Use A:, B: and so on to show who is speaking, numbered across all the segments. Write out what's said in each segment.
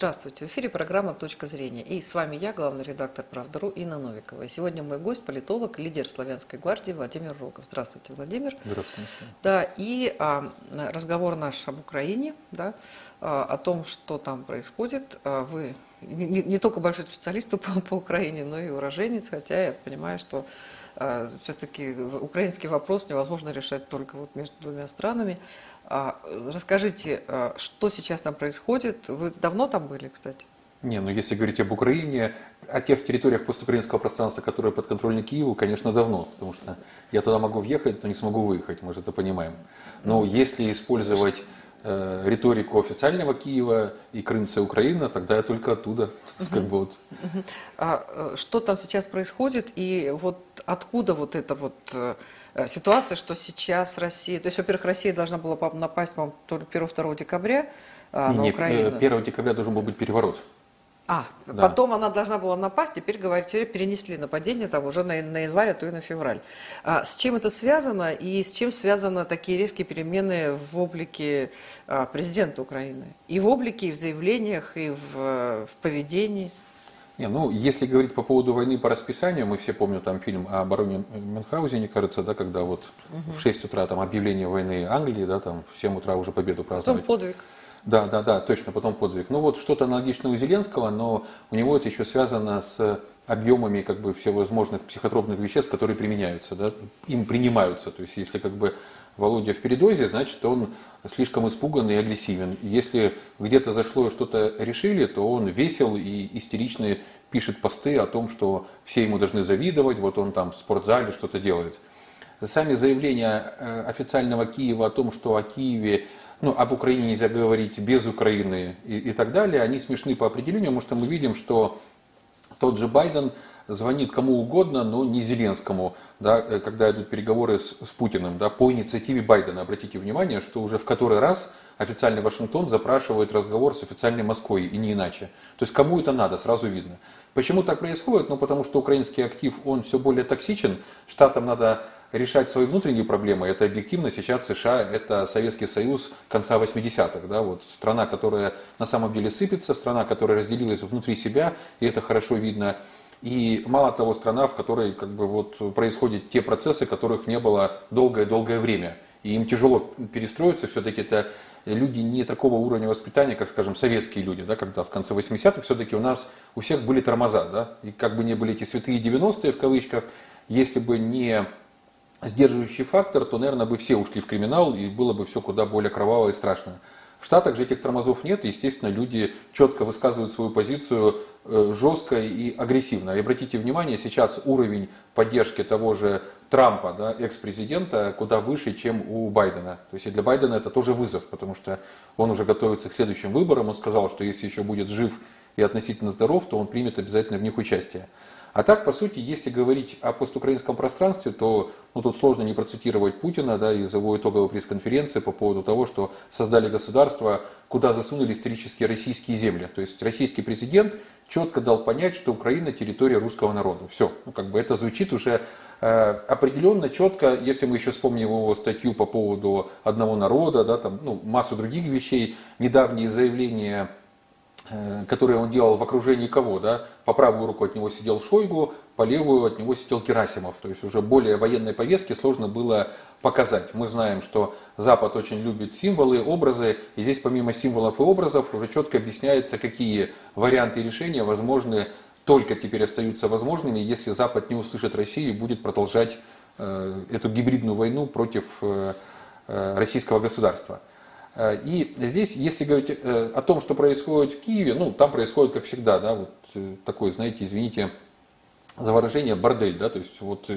A: Здравствуйте, в эфире программа «Точка зрения». И с вами я, главный редактор «Правда.ру» Инна Новикова. И сегодня мой гость, политолог, лидер Славянской гвардии Владимир Рогов. Здравствуйте, Владимир.
B: Здравствуйте.
A: Да, и а, разговор наш об Украине, да, а, о том, что там происходит. А, вы не, не только большой специалист по, по Украине, но и уроженец, хотя я понимаю, что а, все-таки украинский вопрос невозможно решать только вот между двумя странами. А, расскажите, а, что сейчас там происходит? Вы давно там были, кстати?
B: Не, ну если говорить об Украине, о тех территориях постукраинского пространства, которые подконтрольны Киеву, конечно, давно, потому что я туда могу въехать, но не смогу выехать, мы же это понимаем. Но если использовать э, риторику официального Киева и Крымца Украина, тогда я только оттуда. Как бы вот.
A: а, э, что там сейчас происходит и вот откуда вот эта вот э, ситуация, что сейчас Россия, то есть, во-первых, Россия должна была напасть, по-моему, 1-2 декабря а, на
B: Не,
A: Украину.
B: 1 декабря должен был быть переворот.
A: А,
B: Да.
A: потом она должна была напасть, теперь, говорят, теперь перенесли нападение там уже на, на январь, а то и на февраль. А с чем это связано и с чем связаны такие резкие перемены в облике а, президента Украины? И в облике, и в заявлениях, и в, в поведении?
B: Не, ну, если говорить по поводу войны по расписанию, мы все помним там фильм о обороне Мюнхгаузене, кажется, да, когда вот в 6 утра там объявление войны Англии, да, там в 7 утра уже победу
A: Потом
B: праздновать.
A: подвиг.
B: Да, да, да, точно, потом подвиг. Ну вот что-то аналогичное у Зеленского, но у него это еще связано с объемами как бы всевозможных психотропных веществ, которые применяются, да, им принимаются. То есть если как бы Володя в передозе, значит он слишком испуган и агрессивен. Если где-то зашло и что-то решили, то он весел и истерично пишет посты о том, что все ему должны завидовать, вот он там в спортзале что-то делает. Сами заявления э, официального Киева о том, что о Киеве ну, об Украине нельзя говорить без Украины и, и так далее, они смешны по определению, потому что мы видим, что тот же Байден звонит кому угодно, но не Зеленскому, да, э, когда идут переговоры с, с Путиным, да, по инициативе Байдена. Обратите внимание, что уже в который раз официальный Вашингтон запрашивает разговор с официальной Москвой, и не иначе. То есть кому это надо, сразу видно. Почему так происходит? Ну, потому что украинский актив, он все более токсичен, штатам надо решать свои внутренние проблемы. Это объективно сейчас США, это Советский Союз конца 80-х. Да, вот страна, которая на самом деле сыпется, страна, которая разделилась внутри себя, и это хорошо видно. И мало того, страна, в которой как бы, вот, происходят те процессы, которых не было долгое-долгое время. И им тяжело перестроиться, все-таки это люди не такого уровня воспитания, как, скажем, советские люди, да, когда в конце 80-х все-таки у нас у всех были тормоза, да, и как бы не были эти святые 90-е в кавычках, если бы не сдерживающий фактор, то, наверное, бы все ушли в криминал, и было бы все куда более кровавое и страшное. В Штатах же этих тормозов нет, и, естественно, люди четко высказывают свою позицию э, жестко и агрессивно. И обратите внимание, сейчас уровень поддержки того же Трампа, да, экс-президента, куда выше, чем у Байдена. То есть и для Байдена это тоже вызов, потому что он уже готовится к следующим выборам. Он сказал, что если еще будет жив и относительно здоров, то он примет обязательно в них участие. А так, по сути, если говорить о постукраинском пространстве, то ну, тут сложно не процитировать Путина да, из его итоговой пресс-конференции по поводу того, что создали государство, куда засунули исторические российские земли. То есть российский президент четко дал понять, что Украина территория русского народа. Все, ну, как бы это звучит уже э, определенно четко, если мы еще вспомним его статью по поводу одного народа, да, там, ну, массу других вещей, недавние заявления которые он делал в окружении кого, да, по правую руку от него сидел Шойгу, по левую от него сидел Герасимов, то есть уже более военной повестки сложно было показать. Мы знаем, что Запад очень любит символы, образы, и здесь помимо символов и образов уже четко объясняется, какие варианты решения возможны, только теперь остаются возможными, если Запад не услышит Россию и будет продолжать э, эту гибридную войну против э, российского государства. Э, и здесь, если говорить э, о том, что происходит в Киеве, ну, там происходит, как всегда, да, вот э, такой, знаете, извините, за выражение бордель, да, то есть вот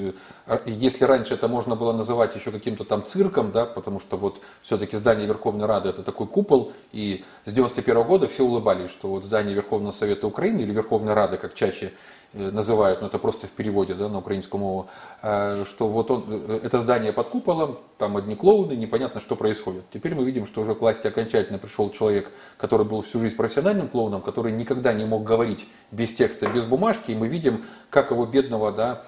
B: а, если раньше это можно было называть еще каким-то там цирком, да, потому что вот все-таки здание Верховной Рады это такой купол, и с 91 года все улыбались, что вот здание Верховного Совета Украины или Верховной Рады, как чаще называют, но это просто в переводе да, на украинскую мову, э, что вот он, э, это здание под куполом, там одни клоуны, непонятно, что происходит. Теперь мы видим, что уже к власти окончательно пришел человек, который был всю жизнь профессиональным клоуном, который никогда не мог говорить без текста, без бумажки, и мы видим, как его бедного да,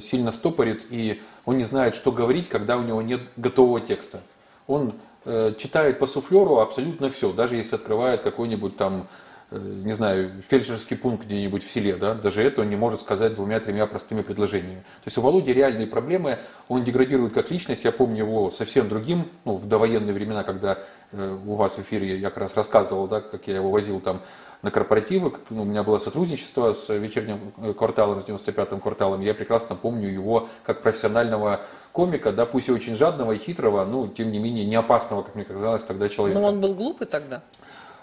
B: сильно стопорит, и он не знает, что говорить, когда у него нет готового текста. Он э, читает по суфлеру абсолютно все, даже если открывает какой-нибудь там Э, не знаю, фельдшерский пункт где-нибудь в селе, да, даже это он не может сказать двумя-тремя простыми предложениями. То есть у Володи реальные проблемы, он деградирует как личность, я помню его совсем другим, ну, в довоенные времена, когда э, у вас в эфире я как раз рассказывал, да, как я его возил там на корпоративы, ну, у меня было сотрудничество с вечерним э, кварталом, с 95-м кварталом, я прекрасно помню его как профессионального комика, да, пусть и очень жадного и хитрого, но тем не менее не опасного, как мне казалось тогда человека.
A: Но он был глупый тогда?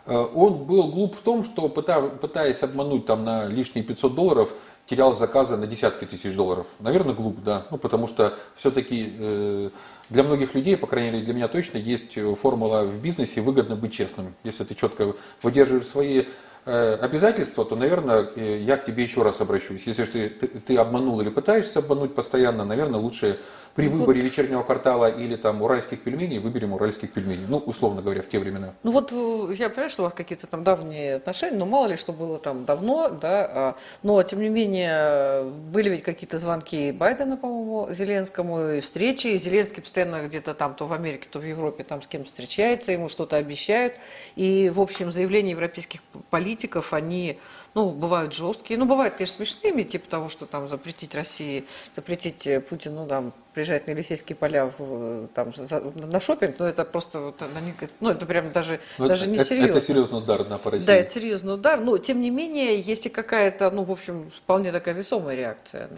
B: Э, он был глуп в том, что пытаясь обмануть там на лишние 500 долларов, терял заказы на десятки тысяч долларов. Наверное, глуп, да. Ну, потому что все-таки э, для многих людей, по крайней мере для меня точно, есть формула в бизнесе выгодно быть честным. Если ты четко выдерживаешь свои Э, обязательства, то, наверное, я к тебе еще раз обращусь. Если ты, ты, ты обманул или пытаешься обмануть постоянно, наверное, лучше при ну выборе вот. вечернего квартала или там уральских пельменей выберем уральских пельменей. Ну, условно говоря, в те времена.
A: Ну вот э, я понимаю, что у вас какие-то там давние отношения, но мало ли что было там давно, да, а, но тем не менее были ведь какие-то звонки Байдена, по-моему, Зеленскому, и встречи, и Зеленский постоянно где-то там то в Америке, то в Европе там с кем-то встречается, ему что-то обещают, и в общем заявления европейских политиков, они, ну, бывают жесткие, ну, бывают, конечно, смешными, типа того, что там запретить России, запретить э, Путину, там, приезжать на Елисейские поля в, там, за, на шопинг, но это просто, вот, ну, это прям даже, но ну, даже
B: это,
A: не серьезно.
B: Это серьезный удар на России.
A: Да, это серьезный удар, но, тем не менее, есть и какая-то, ну, в общем, вполне такая весомая реакция.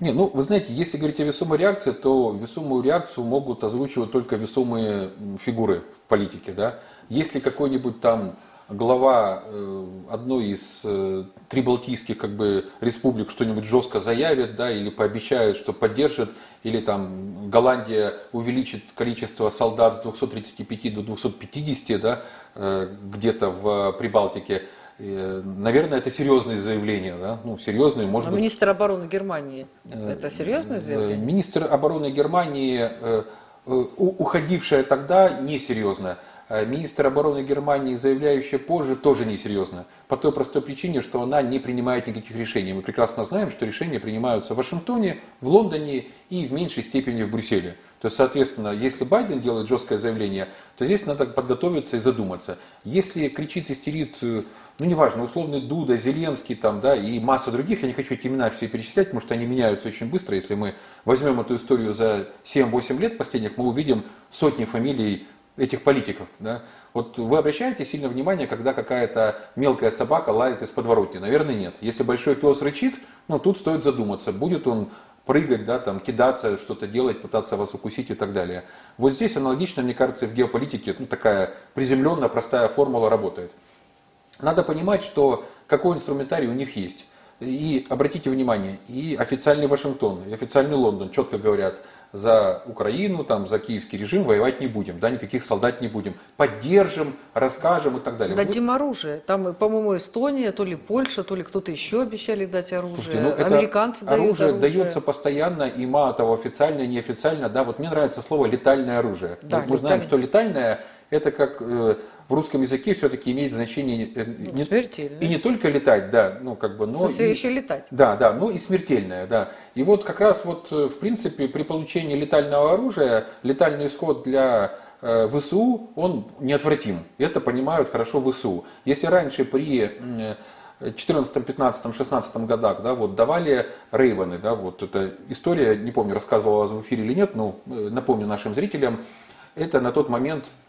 B: Не, ну, вы знаете, если говорить о весомой реакции, то весомую реакцию могут озвучивать только весомые фигуры в политике, да. Если какой-нибудь там глава э, одной из э, прибалтийских как бы, республик что-нибудь жестко заявит, да, или пообещает, что поддержит, или там Голландия увеличит количество солдат с 235 до 250, да, э, где-то в Прибалтике, Наверное, это серьезные заявления, да? ну, серьезные, может
A: а
B: быть...
A: министр обороны Германии, это серьезное заявление?
B: Министр обороны Германии, уходившая тогда, несерьезная. Э, министр обороны Германии, заявляющая позже, тоже несерьезно. По той простой причине, что она не принимает никаких решений. Мы прекрасно знаем, что решения принимаются в Вашингтоне, в Лондоне и в меньшей степени в Брюсселе. То есть, соответственно, если Байден делает жесткое заявление, то здесь надо подготовиться и задуматься. Если кричит, истерит, э, ну неважно, условный Дуда, Зеленский там, да, и масса других, я не хочу эти имена все перечислять, потому что они меняются очень быстро. Если мы возьмем эту историю за 7-8 лет последних, мы увидим сотни фамилий этих политиков. Да? Вот вы обращаете сильно внимание, когда какая-то мелкая собака лает из подворотни? Наверное, нет. Если большой пес рычит, ну тут стоит задуматься, будет он прыгать, да, там, кидаться, что-то делать, пытаться вас укусить и так далее. Вот здесь аналогично, мне кажется, в геополитике ну, такая приземленная, простая формула работает. Надо понимать, что какой инструментарий у них есть. И обратите внимание, и официальный Вашингтон, и официальный Лондон четко говорят – за Украину, там, за киевский режим воевать не будем, да, никаких солдат не будем. Поддержим, расскажем и так далее.
A: Дадим оружие. Там, по-моему, Эстония, то ли Польша, то ли кто-то еще обещали дать оружие. Слушайте, ну, это Американцы дают оружие.
B: дается постоянно, и мало того, официально и неофициально. Да, вот мне нравится слово летальное оружие. Да, вот мы знаем, что летальное это как э, в русском языке все-таки имеет значение
A: э, не, смертельное.
B: и не только летать, да, ну как бы, но
A: и, еще летать.
B: Да, да, но и смертельное, да. И вот как раз вот э, в принципе при получении летального оружия летальный исход для э, ВСУ он неотвратим. Это понимают хорошо ВСУ. Если раньше при 14, 15, 16 годах, да, вот давали Рейвены, да, вот эта история, не помню, рассказывала в эфире или нет, но напомню нашим зрителям, это на тот момент Э,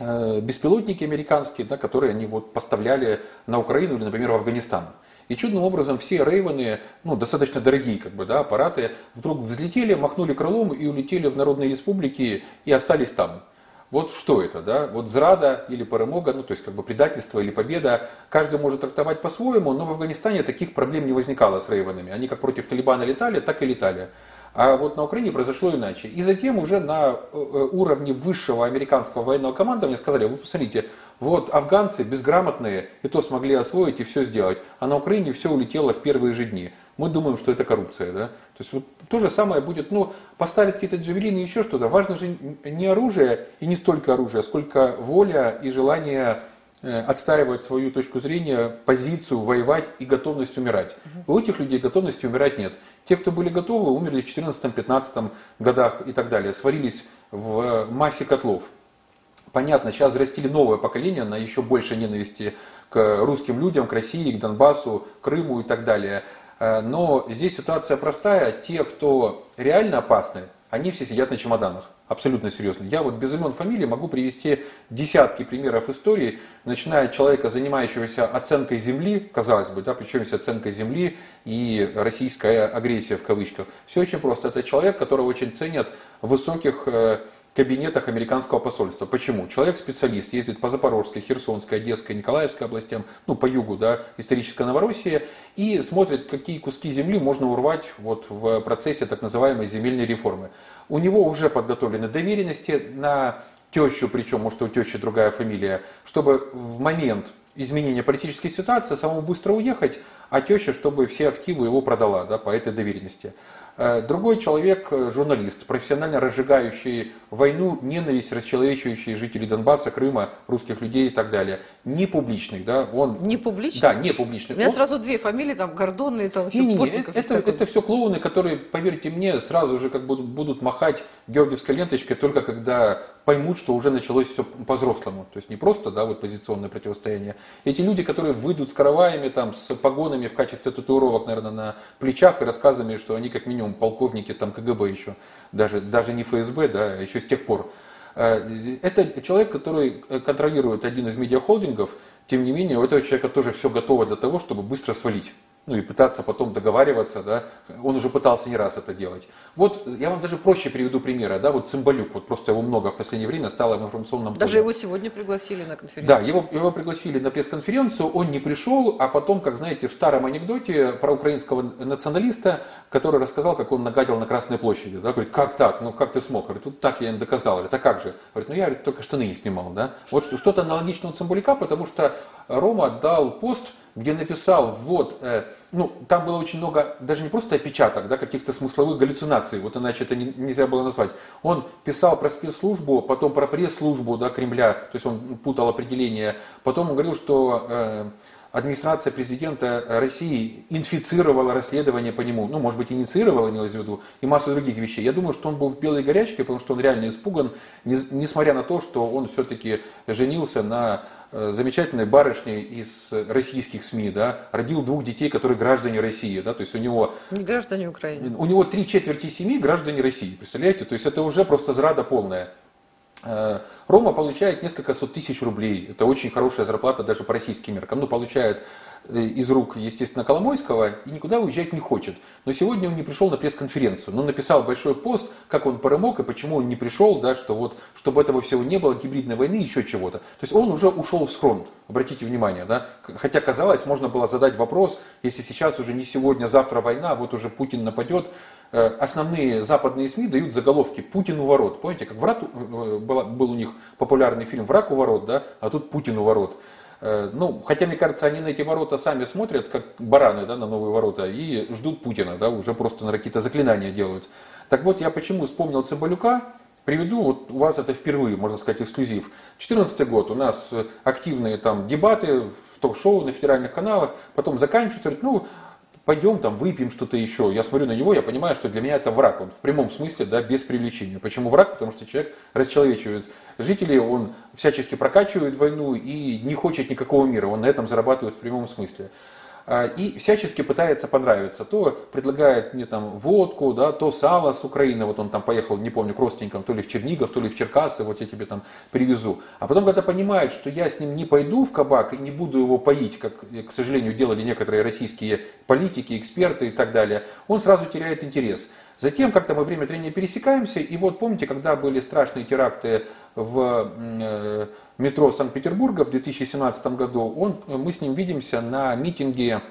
B: беспилотники американские, да, которые они вот поставляли на Украину или, например, в Афганистан. И чудным образом все рейвены, ну, достаточно дорогие как бы, да, аппараты, вдруг взлетели, махнули крылом и улетели в народные республики и остались там. Вот что это, да? Вот зрада или перемога, ну то есть как бы предательство или победа, каждый может трактовать по-своему, но в Афганистане таких проблем не возникало с рейвенами. Они как против Талибана летали, так и летали. А вот на Украине произошло иначе. И затем уже на э, э, уровне высшего американского военного командования сказали, вы посмотрите, вот афганцы безграмотные и то смогли освоить и все сделать, а на Украине все улетело в первые же дни. Мы думаем, что это коррупция. Да? То есть вот то же самое будет, ну, поставить какие-то джавелины и еще что-то. Важно же не оружие и не столько оружие, сколько воля и желание Э, отстаивать свою точку зрения, позицию, воевать и готовность умирать. У этих людей готовности умирать нет. Те, кто были готовы, умерли в 14-15 годах и так далее, сварились в массе котлов. понятно, сейчас зарастили новое поколение на еще больше ненависти к русским людям, к России, к Донбассу, Крыму и так далее. Э, но здесь ситуация простая. Те, кто реально опасны, они все сидят на чемоданах. Абсолютно серьезно. Я вот без имен фамилии могу привести десятки примеров истории, начиная от человека, занимающегося оценкой земли, казалось бы, да, причем есть оценка земли и российская агрессия в кавычках. Все очень просто. Это человек, которого очень ценят в высоких э, кабинетах американского посольства. Почему? Человек-специалист ездит по Запорожской, Херсонской, Одесской, Николаевской областям, ну, по югу, да, исторической Новороссии, и смотрит, какие куски земли можно урвать вот в процессе так называемой земельной реформы. У него уже подготовлены доверенности на тещу, причем, может, у тещи другая фамилия, чтобы в момент изменения политической ситуации самому быстро уехать, а теща, чтобы все активы его продала да, по этой доверенности. Э, другой человек, э, журналист, профессионально разжигающий войну, ненависть, расчеловечивающий жителей Донбасса, Крыма, русских людей и так далее. Не публичный, да, он...
A: Не публичный?
B: Да, не публичный.
A: У меня
B: он...
A: сразу две фамилии, там, Гордон и там
B: еще не, не, не, это, это все клоуны, которые, поверьте мне, сразу же как будут, будут махать георгиевской ленточкой только когда поймут, что уже началось все по-взрослому. То есть не просто, да, вот позиционное противостояние. Эти люди, которые выйдут с караваями, там, с погонами в качестве татуировок, наверное, на плечах и рассказами, что они как минимум полковники там КГБ еще, даже, даже не ФСБ, да, а еще с тех пор. Э, это человек, который контролирует один из медиахолдингов, тем не менее у этого человека тоже все готово для того, чтобы быстро свалить ну и пытаться потом договариваться, да, он уже пытался не раз это делать. Вот я вам даже проще приведу примеры, да, вот Цымбалюк, вот просто его много в последнее время стало в информационном поле.
A: Даже его сегодня пригласили на конференцию.
B: Да, его, его пригласили на пресс-конференцию, он не пришел, а потом, как знаете, в старом анекдоте про украинского националиста, который рассказал, как он нагадил на Красной площади, да, говорит, как так, ну как ты смог, говорит, тут так я им доказал, говорит, а как же, говорит, ну я говорит, только штаны не снимал, да, вот что-то аналогичное у Цымбалюка, потому что Рома дал пост, где написал, вот, э, ну, там было очень много, даже не просто опечаток, да, каких-то смысловых галлюцинаций, вот иначе это не, нельзя было назвать. Он писал про спецслужбу, потом про пресс-службу, да, Кремля, то есть он путал определение, потом он говорил, что э, администрация президента России инфицировала расследование по нему, ну, может быть, инициировала, имелось в виду, и массу других вещей. Я думаю, что он был в белой горячке, потому что он реально испуган, несмотря на то, что он все-таки женился на замечательной барышней из российских СМИ, да, родил двух детей, которые граждане России, да, то есть у него...
A: Не граждане Украины.
B: У него три четверти семьи граждане России, представляете, то есть это уже просто зрада полная. Э, Рома получает несколько сот тысяч рублей. Это очень хорошая зарплата даже по российским меркам. Ну, получает э, из рук, естественно, Коломойского и никуда уезжать не хочет. Но сегодня он не пришел на пресс-конференцию. Но написал большой пост, как он промок и почему он не пришел, да, что вот, чтобы этого всего не было, гибридной войны, еще чего-то. То есть он уже ушел в схрон, обратите внимание, да. Хотя, казалось, можно было задать вопрос, если сейчас уже не сегодня, а завтра война, вот уже Путин нападет, э, основные западные СМИ дают заголовки «Путин у ворот». Помните, как врат, был у них популярный фильм «Враг у ворот», да, а тут Путин у ворот. Э, ну, хотя, мне кажется, они на эти ворота сами смотрят, как бараны да, на новые ворота, и ждут Путина, да, уже просто на какие-то заклинания делают. Так вот, я почему вспомнил Цымбалюка, приведу, вот у вас это впервые, можно сказать, эксклюзив. 2014 год, у нас активные там дебаты в ток-шоу на федеральных каналах, потом заканчиваются, ну, пойдем там выпьем что-то еще. Я смотрю на него, я понимаю, что для меня это враг. Он в прямом смысле, да, без привлечения. Почему враг? Потому что человек расчеловечивает жителей, он всячески прокачивает войну и не хочет никакого мира. Он на этом зарабатывает в прямом смысле. А, и всячески пытается понравиться. То предлагает мне там водку, да, то сало с Украины, вот он там поехал, не помню, к родственникам, то ли в Чернигов, то ли в Черкассы, вот я тебе там привезу. А потом, когда понимает, что я с ним не пойду в кабак и не буду его поить, как, к сожалению, делали некоторые российские политики, эксперты и так далее, он сразу теряет интерес. Затем как-то мы время от пересекаемся, и вот помните, когда были страшные теракты в э, метро Санкт-Петербурга в 2017 году, он, мы с ним видимся на митинге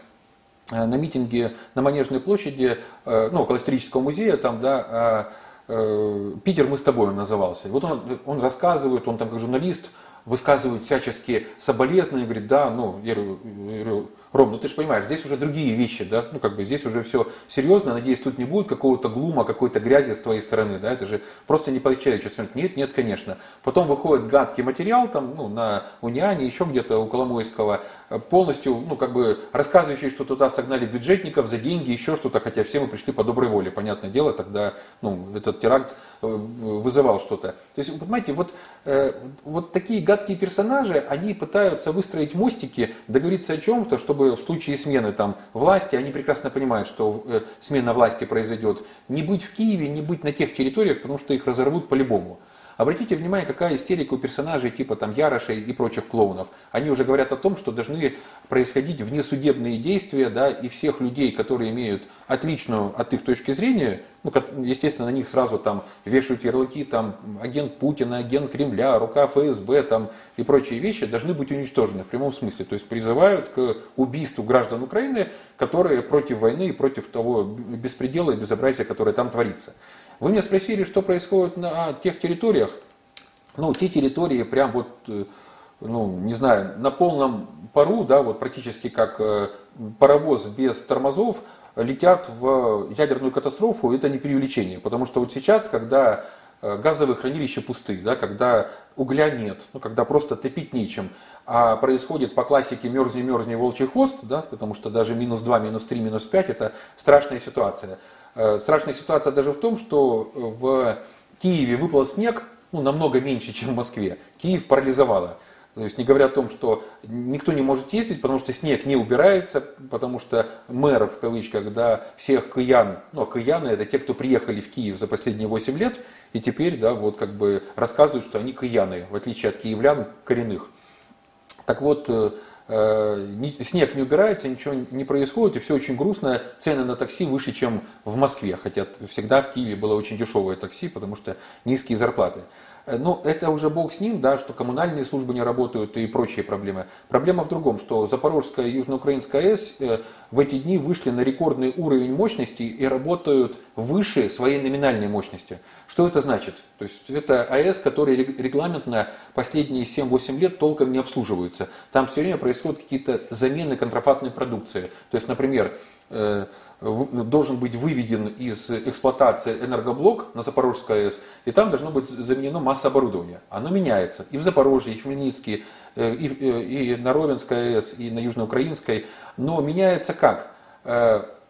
B: э, на митинге на Манежной площади, э, ну, около исторического музея, там, да, а, Питер мы с тобой он назывался. Вот он, он рассказывает, он там как журналист высказывает всяческие соболезнования, говорит, да, ну, я говорю, Ром, ну ты же понимаешь, здесь уже другие вещи, да, ну как бы здесь уже все серьезно, надеюсь, тут не будет какого-то глума, какой-то грязи с твоей стороны, да, это же просто не по-человечески. Нет, нет, конечно. Потом выходит гадкий материал там, ну, на Униане, еще где-то у Коломойского, полностью, ну, как бы рассказывающий, что туда согнали бюджетников за деньги, еще что-то, хотя все мы пришли по доброй воле, понятное дело, тогда, ну, этот теракт вызывал что-то. То есть, понимаете, вот, вот такие гадкие персонажи, они пытаются выстроить мостики, договориться о чем-то, чтобы в случае смены там, власти, они прекрасно понимают, что смена власти произойдет, не быть в Киеве, не быть на тех территориях, потому что их разорвут по-любому. Обратите внимание, какая истерика у персонажей типа там Ярошей и прочих клоунов. Они уже говорят о том, что должны происходить внесудебные действия, да, и всех людей, которые имеют отличную от их точки зрения, ну, естественно, на них сразу там вешают ярлыки, там, агент Путина, агент Кремля, рука ФСБ, там, и прочие вещи, должны быть уничтожены в прямом смысле. То есть призывают к убийству граждан Украины, которые против войны и против того беспредела и безобразия, которое там творится. Вы меня спросили, что происходит на тех территориях. Ну, те территории прям вот, э, ну, не знаю, на полном пару, да, вот практически как э, паровоз без тормозов, летят в ядерную катастрофу, это не преувеличение. Потому что вот сейчас, когда э, газовые хранилища пусты, да, когда угля нет, ну, когда просто топить нечем, а происходит по классике мерзни-мерзни волчий хвост, да, потому что даже минус 2, минус 3, минус 5 это страшная ситуация. Э, страшная ситуация даже в том, что в Киеве выпал снег ну, намного меньше, чем в Москве. Киев парализовало. То есть не говоря о том, что никто не может ездить, потому что снег не убирается, потому что мэр, в кавычках, да, всех киян, ну, а кияны это те, кто приехали в Киев за последние 8 лет, и теперь, да, вот как бы рассказывают, что они кияны, в отличие от киевлян коренных. Так вот, э, Э, снег не убирается, ничего не происходит, и все очень грустно. Цены на такси выше, чем в Москве, хотя всегда в Киеве было очень дешевое такси, потому что низкие зарплаты. Э, ну, это уже бог с ним, да, что коммунальные службы не работают и прочие проблемы. Проблема в другом, что Запорожская и Южноукраинская АЭС э, в эти дни вышли на рекордный уровень мощности и работают выше своей номинальной мощности. Что это значит? То есть это АЭС, который регламентно последние 7-8 лет толком не обслуживается. Там все время происходят какие-то замены контрафактной продукции. То есть, например, должен быть выведен из эксплуатации энергоблок на Запорожской АЭС, и там должно быть заменено масса оборудования. Оно меняется и в Запорожье, и в Хмельницкий, э, и, э, и на Ровенской АЭС, и на Южноукраинской. Но меняется как?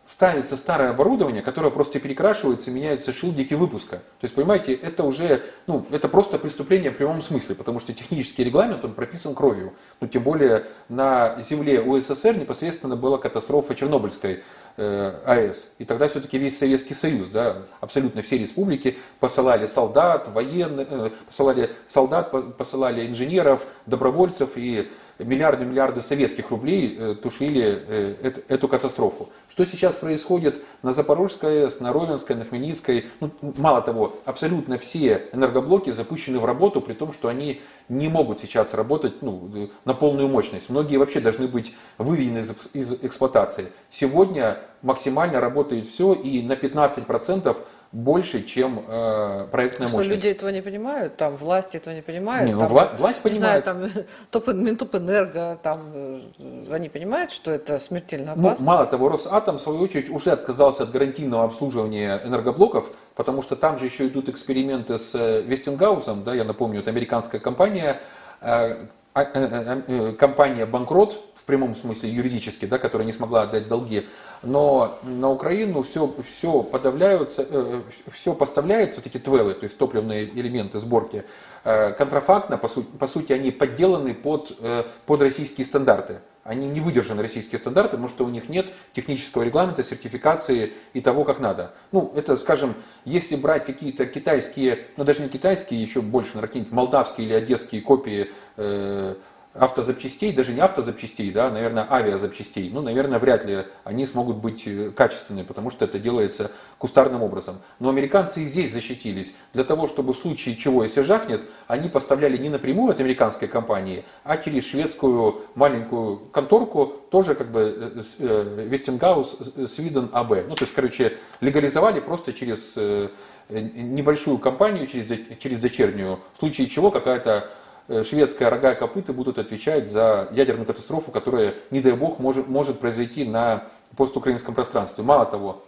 B: Ставится старое оборудование, которое просто перекрашивается, меняются шилдики выпуска. То есть, понимаете, это уже, ну, это просто преступление в прямом смысле, потому что технический регламент, он прописан кровью. Ну, тем более на земле УССР непосредственно была катастрофа Чернобыльской э, АЭС. И тогда все-таки весь Советский Союз, да, абсолютно все республики посылали солдат, военных, э, посылали солдат, посылали инженеров, добровольцев и миллиарды-миллиарды советских рублей э, тушили э, эту катастрофу. Что сейчас происходит на Запорожской на Ровенской, на Хмельницкой? Ну, мало того, абсолютно все энергоблоки запущены в работу, при том, что они не могут сейчас работать ну, на полную мощность. Многие вообще должны быть выведены из, из эксплуатации. Сегодня максимально работает все и на 15% больше, чем э, проектная
A: что,
B: мощность.
A: люди этого не понимают, там власти этого не понимают.
B: Не, ну,
A: там,
B: вла- власть
A: не
B: понимает.
A: знаю, там топ, Минтопэнерго, там э, они понимают, что это смертельно ну, опасно.
B: Ну, мало того, Росатом, в свою очередь, уже отказался от гарантийного обслуживания энергоблоков, потому что там же еще идут эксперименты с э, Вестингаузом, да, я напомню, это американская компания, э, а, э, э, компания банкрот в прямом смысле юридически, да, которая не смогла отдать долги, но на Украину все, все подавляются, все поставляется, вот эти твелы, то есть топливные элементы сборки, контрафактно, по сути, по сути они подделаны под, под российские стандарты. Они не выдержаны российские стандарты, потому что у них нет технического регламента, сертификации и того, как надо. Ну, это, скажем, если брать какие-то китайские, ну даже не китайские, еще больше, наверное, молдавские или одесские копии э, автозапчастей, даже не автозапчастей, да, наверное, авиазапчастей, ну, наверное, вряд ли они смогут быть э, качественными, потому что это делается кустарным образом. Но американцы и здесь защитились. Для того, чтобы в случае чего, если жахнет, они поставляли не напрямую от американской компании, а через шведскую маленькую конторку, тоже как бы Вестингаус, Свиден АБ. Ну, то есть, короче, легализовали просто через небольшую компанию, через, через дочернюю, в случае чего какая-то Э, шведская рога и копыта будут отвечать за ядерную катастрофу, которая, не дай бог, может, может произойти на постукраинском пространстве. Мало того,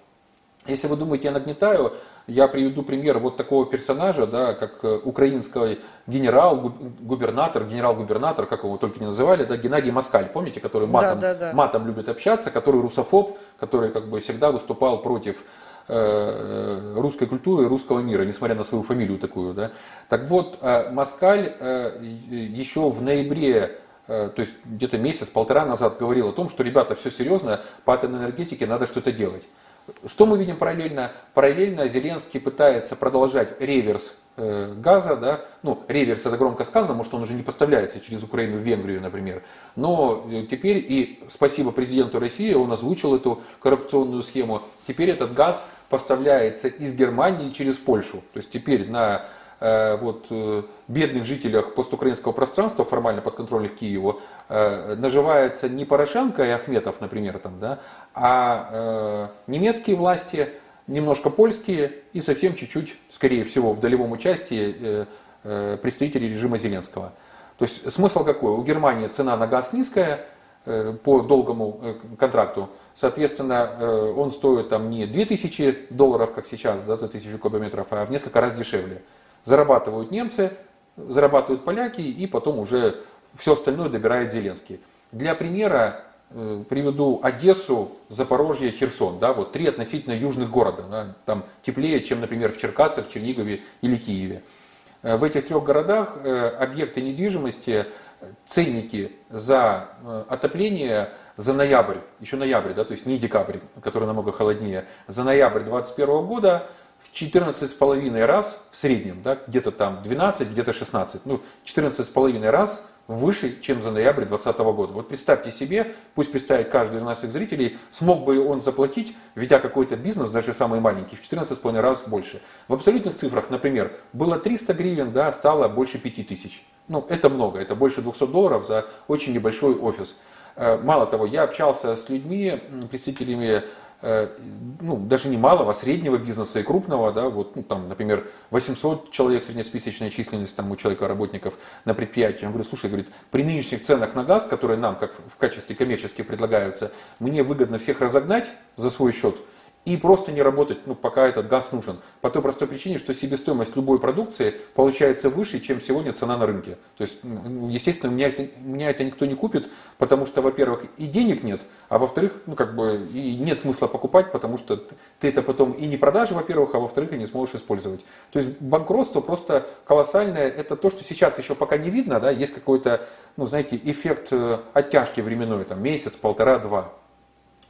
B: если вы думаете, я нагнетаю, я приведу пример вот такого персонажа, да, как э, украинский генерал, губернатор, генерал-губернатор, как его только не называли, да, Геннадий Москаль, помните, который матом, да, да, да. матом любит общаться, который русофоб, который как бы всегда выступал против э, русской культуры и русского мира, несмотря на свою фамилию такую. Да? Так вот, э, Москаль еще в ноябре то есть где-то месяц-полтора назад говорил о том, что, ребята, все серьезно, по атомной энергетике надо что-то делать. Что мы видим параллельно? Параллельно Зеленский пытается продолжать реверс э, газа, да, ну, реверс это громко сказано, может он уже не поставляется через Украину в Венгрию, например, но э, теперь и спасибо президенту России, он озвучил эту коррупционную схему, теперь этот газ поставляется из Германии через Польшу, то есть теперь на вот, э, бедных жителях постукраинского пространства, формально подконтрольных Киеву, э, наживается не Порошенко и Ахметов, например, там, да, а немецкие власти, немножко польские и совсем чуть-чуть, скорее всего, в долевом участии представители режима Зеленского. То есть смысл какой? У Германии цена на газ низкая, по долгому контракту. Соответственно, он стоит там не 2000 долларов, как сейчас, да, за 1000 кубометров, а в несколько раз дешевле. Зарабатывают немцы, зарабатывают поляки, и потом уже все остальное добирает Зеленский. Для примера э, приведу Одессу, Запорожье, Херсон. Да, вот три относительно южных города. Да, там теплее, чем, например, в Черкасах, Чернигове или Киеве. Э, в этих трех городах э, объекты недвижимости, ценники за отопление за ноябрь, еще ноябрь, да, то есть не декабрь, который намного холоднее, за ноябрь 2021 года в 14,5 раз в среднем, да, где-то там 12, где-то 16, ну 14,5 раз выше, чем за ноябрь 2020 года. Вот представьте себе, пусть представит каждый из наших зрителей, смог бы он заплатить, ведя какой-то бизнес, даже самый маленький, в 14,5 раз больше. В абсолютных цифрах, например, было 300 гривен, да, стало больше 5000. Ну, это много, это больше 200 долларов за очень небольшой офис. Э, мало того, я общался с людьми, представителями ну, даже не малого, а среднего бизнеса и крупного, да, вот, ну, там, например, 800 человек среднесписочная численность там, у человека работников на предприятии. Он говорит, слушай, говорит, при нынешних ценах на газ, которые нам, как в качестве коммерческих предлагаются, мне выгодно всех разогнать за свой счет, и просто не работать, ну, пока этот газ нужен. По той простой причине, что себестоимость любой продукции получается выше, чем сегодня цена на рынке. То есть, естественно, меня это, меня это никто не купит, потому что, во-первых, и денег нет, а во-вторых, ну, как бы, и нет смысла покупать, потому что ты это потом и не продашь, во-первых, а во-вторых, и не сможешь использовать. То есть, банкротство просто колоссальное. Это то, что сейчас еще пока не видно, да, есть какой-то, ну, знаете, эффект э, оттяжки временной, там, месяц, полтора, два.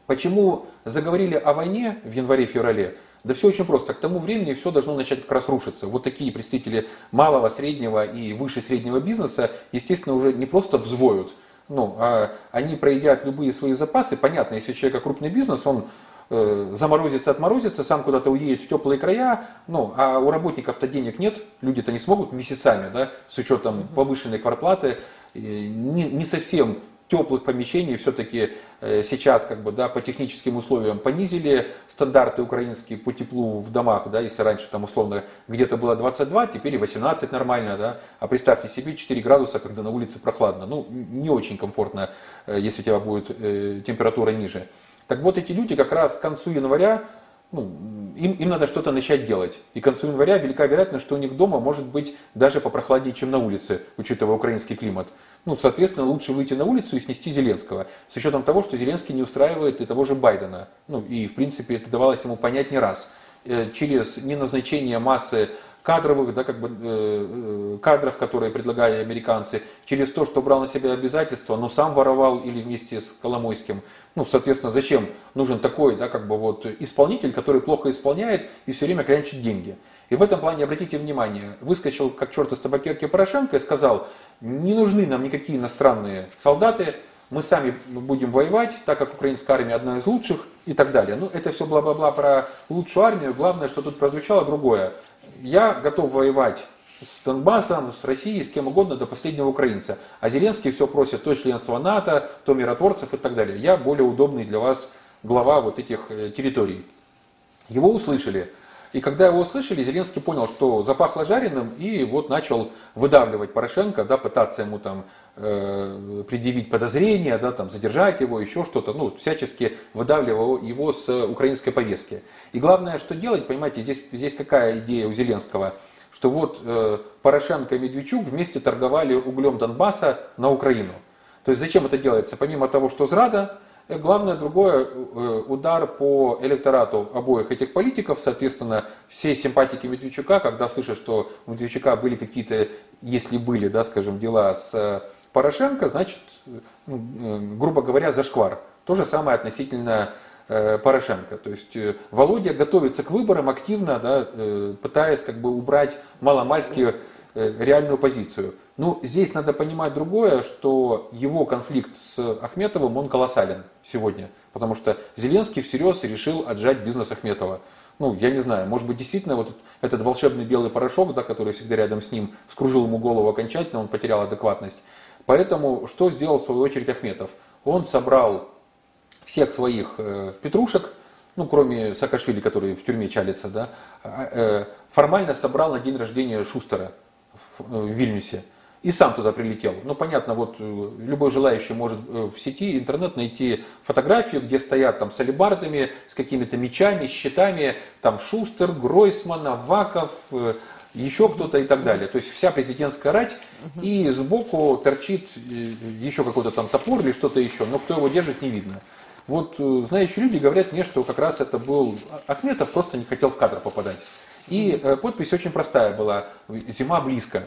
B: Почему заговорили о войне в январе-феврале? Да все очень просто. К тому времени все должно начать как раз рушиться. Вот такие представители малого, среднего и выше среднего бизнеса, естественно, уже не просто взвоют, ну, а они проедят любые свои запасы. Понятно, если у человека крупный бизнес, он э, заморозится, отморозится, сам куда-то уедет в теплые края, ну, а у работников-то денег нет, люди-то не смогут месяцами, да, с учетом повышенной квартплаты, не, не совсем теплых помещений. Все-таки э, сейчас как бы, да, по техническим условиям понизили стандарты украинские по теплу в домах, да, если раньше там условно где-то было 22, теперь и 18 нормально, да, а представьте себе 4 градуса, когда на улице прохладно, ну не очень комфортно, э, если у тебя будет э, температура ниже. Так вот эти люди как раз к концу января ну, им, им надо что-то начать делать. И к концу января велика вероятность, что у них дома может быть даже попрохладнее, чем на улице, учитывая украинский климат. Ну, соответственно, лучше выйти на улицу и снести Зеленского. С учетом того, что Зеленский не устраивает и того же Байдена. Ну, и, в принципе, это давалось ему понять не раз. Э, через неназначение массы кадровых, да, как бы, э, э, кадров, которые предлагали американцы, через то, что брал на себя обязательства, но сам воровал или вместе с Коломойским. Ну, соответственно, зачем нужен такой да, как бы вот, исполнитель, который плохо исполняет и все время клянчит деньги. И в этом плане, обратите внимание, выскочил как черт из табакерки Порошенко и сказал, не нужны нам никакие иностранные солдаты, мы сами будем воевать, так как украинская армия одна из лучших и так далее. Ну, это все бла-бла-бла про лучшую армию. Главное, что тут прозвучало другое я готов воевать с Донбассом, с Россией, с кем угодно до последнего украинца. А Зеленский все просит то членство НАТО, то миротворцев и так далее. Я более удобный для вас глава вот этих э, территорий. Его услышали. И когда его услышали, Зеленский понял, что запахло жареным, и вот начал выдавливать Порошенко, да, пытаться ему там предъявить подозрения, да, там, задержать его, еще что-то, ну, всячески выдавливал его с украинской повестки. И главное, что делать, понимаете, здесь, здесь какая идея у Зеленского, что вот э, Порошенко и Медведчук вместе торговали углем Донбасса на Украину. То есть зачем это делается? Помимо того, что зрада, главное другое, удар по электорату обоих этих политиков, соответственно, все симпатики Медведчука, когда слышат, что у Медведчука были какие-то, если были, да, скажем, дела с Порошенко, значит, ну, грубо говоря, зашквар. То же самое относительно Порошенко. То есть Володя готовится к выборам активно, да, пытаясь как бы убрать маломальские Э, реальную позицию. Ну, здесь надо понимать другое, что его конфликт с Ахметовым, он колоссален сегодня. Потому что Зеленский всерьез решил отжать бизнес Ахметова. Ну, я не знаю, может быть, действительно, вот этот волшебный белый порошок, да, который всегда рядом с ним, скружил ему голову окончательно, он потерял адекватность. Поэтому что сделал в свою очередь Ахметов? Он собрал всех своих э, петрушек, ну, кроме Саакашвили, который в тюрьме чалится, да, а, э, формально собрал на день рождения Шустера в Вильнюсе и сам туда прилетел. Ну, понятно, вот э, любой желающий может э, в сети, интернет найти фотографию, где стоят там с алибардами, с какими-то мечами, щитами, там Шустер, Гройсман, Аваков, э, еще кто-то и так далее. То есть вся президентская рать, и сбоку торчит еще какой-то там топор или что-то еще, но кто его держит, не видно. Вот знающие люди говорят мне, что как раз это был Ахметов, просто не хотел в кадр попадать. И э, подпись очень простая была «Зима близко».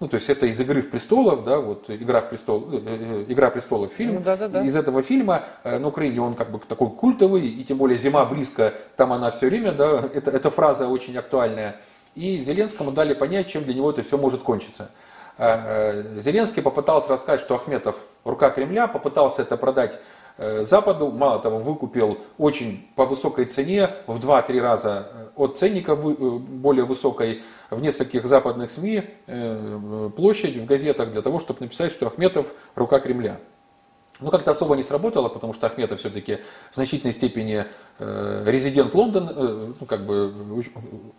B: Ну, то есть это из «Игры в престолов», да, вот «Игра, в престол, э, э, «Игра престолов» фильм. Ну, да, да, да. Из этого фильма на Украине он как бы такой культовый, и тем более «Зима близко», там она все время, да, это, эта фраза очень актуальная. И Зеленскому дали понять, чем для него это все может кончиться. Зеленский попытался рассказать, что Ахметов рука Кремля, попытался это продать Э, Западу, мало того, выкупил очень по высокой цене, в 2-3 раза э, от ценника э, более высокой, в нескольких западных СМИ площадь в газетах для того, чтобы написать, что Ахметов рука Кремля. Но как-то особо не сработало, потому что Ахметов все-таки в значительной степени резидент Лондона, ну, как бы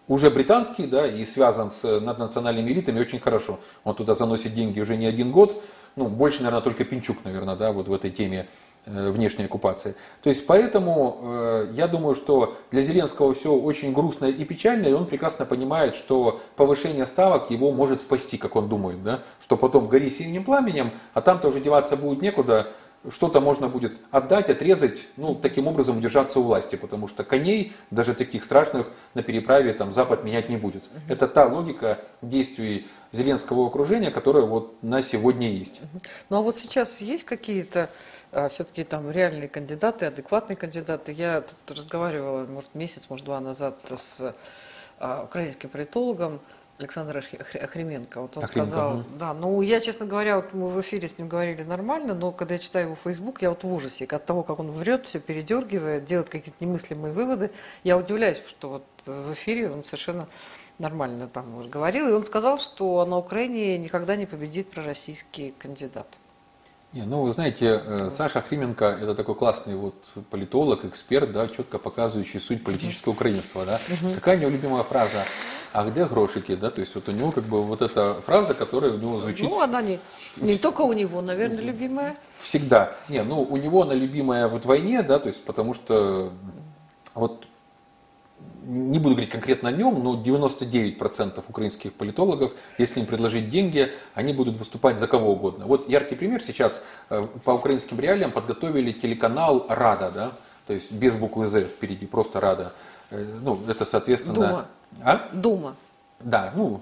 B: уже британский, да, и связан с наднациональными элитами очень хорошо. Он туда заносит деньги уже не один год, ну, больше, наверное, только Пинчук, наверное, да, вот в этой теме Э, внешней оккупации. То есть поэтому э, я думаю, что для Зеленского все очень грустно и печально, и он прекрасно понимает, что повышение ставок его может спасти, как он думает, да? что потом гори синим пламенем, а там-то уже деваться будет некуда, что-то можно будет отдать, отрезать, ну, таким образом удержаться у власти, потому что коней, даже таких страшных, на переправе там Запад менять не будет. Это та логика действий Зеленского окружения, которая вот на сегодня есть.
A: Ну а вот сейчас есть какие-то а, все-таки там реальные кандидаты, адекватные кандидаты. Я тут разговаривала, может, месяц, может, два назад с а, украинским политологом Александром Охременко. Вот он Охременко, сказал, угу. да, ну я, честно говоря, вот мы в эфире с ним говорили нормально, но когда я читаю его Facebook, я вот в ужасе от того, как он врет, все передергивает, делает какие-то немыслимые выводы. Я удивляюсь, что вот в эфире он совершенно нормально там уже говорил, и он сказал, что на Украине никогда не победит пророссийский кандидат.
B: Не, ну, вы знаете, э, Саша Хрименко – это такой классный вот политолог, эксперт, да, четко показывающий суть политического украинства. Да. Какая у него любимая фраза? А где грошики, да, то есть вот у него как бы вот эта фраза, которая у него звучит...
A: Ну, она не, не только у него, наверное, любимая.
B: Всегда. Не, ну, у него она любимая вдвойне, да, то есть потому что вот не буду говорить конкретно о нем, но 99% украинских политологов, если им предложить деньги, они будут выступать за кого угодно. Вот яркий пример сейчас э, по украинским реалиям подготовили телеканал «Рада», да, то есть без буквы «З» впереди, просто «Рада». Э, ну, это, соответственно...
A: Дума. А? Дума.
B: Да, ну,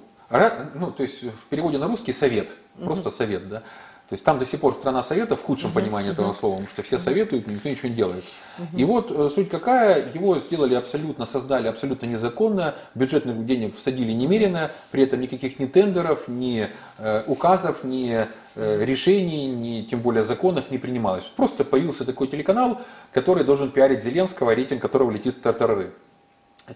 B: ну, то есть в переводе на русский «совет», просто угу. «совет», да. То есть там до сих пор страна совета в худшем uh-huh, понимании этого слова, потому что все советуют, никто ничего не делает. Uh-huh. И вот э, суть какая, его сделали абсолютно, создали абсолютно незаконно, бюджетных денег всадили немерено, при этом никаких ни тендеров, ни э, указов, ни э, решений, ни тем более законов не принималось. Просто появился такой телеканал, который должен пиарить Зеленского, рейтинг которого летит в тартарары.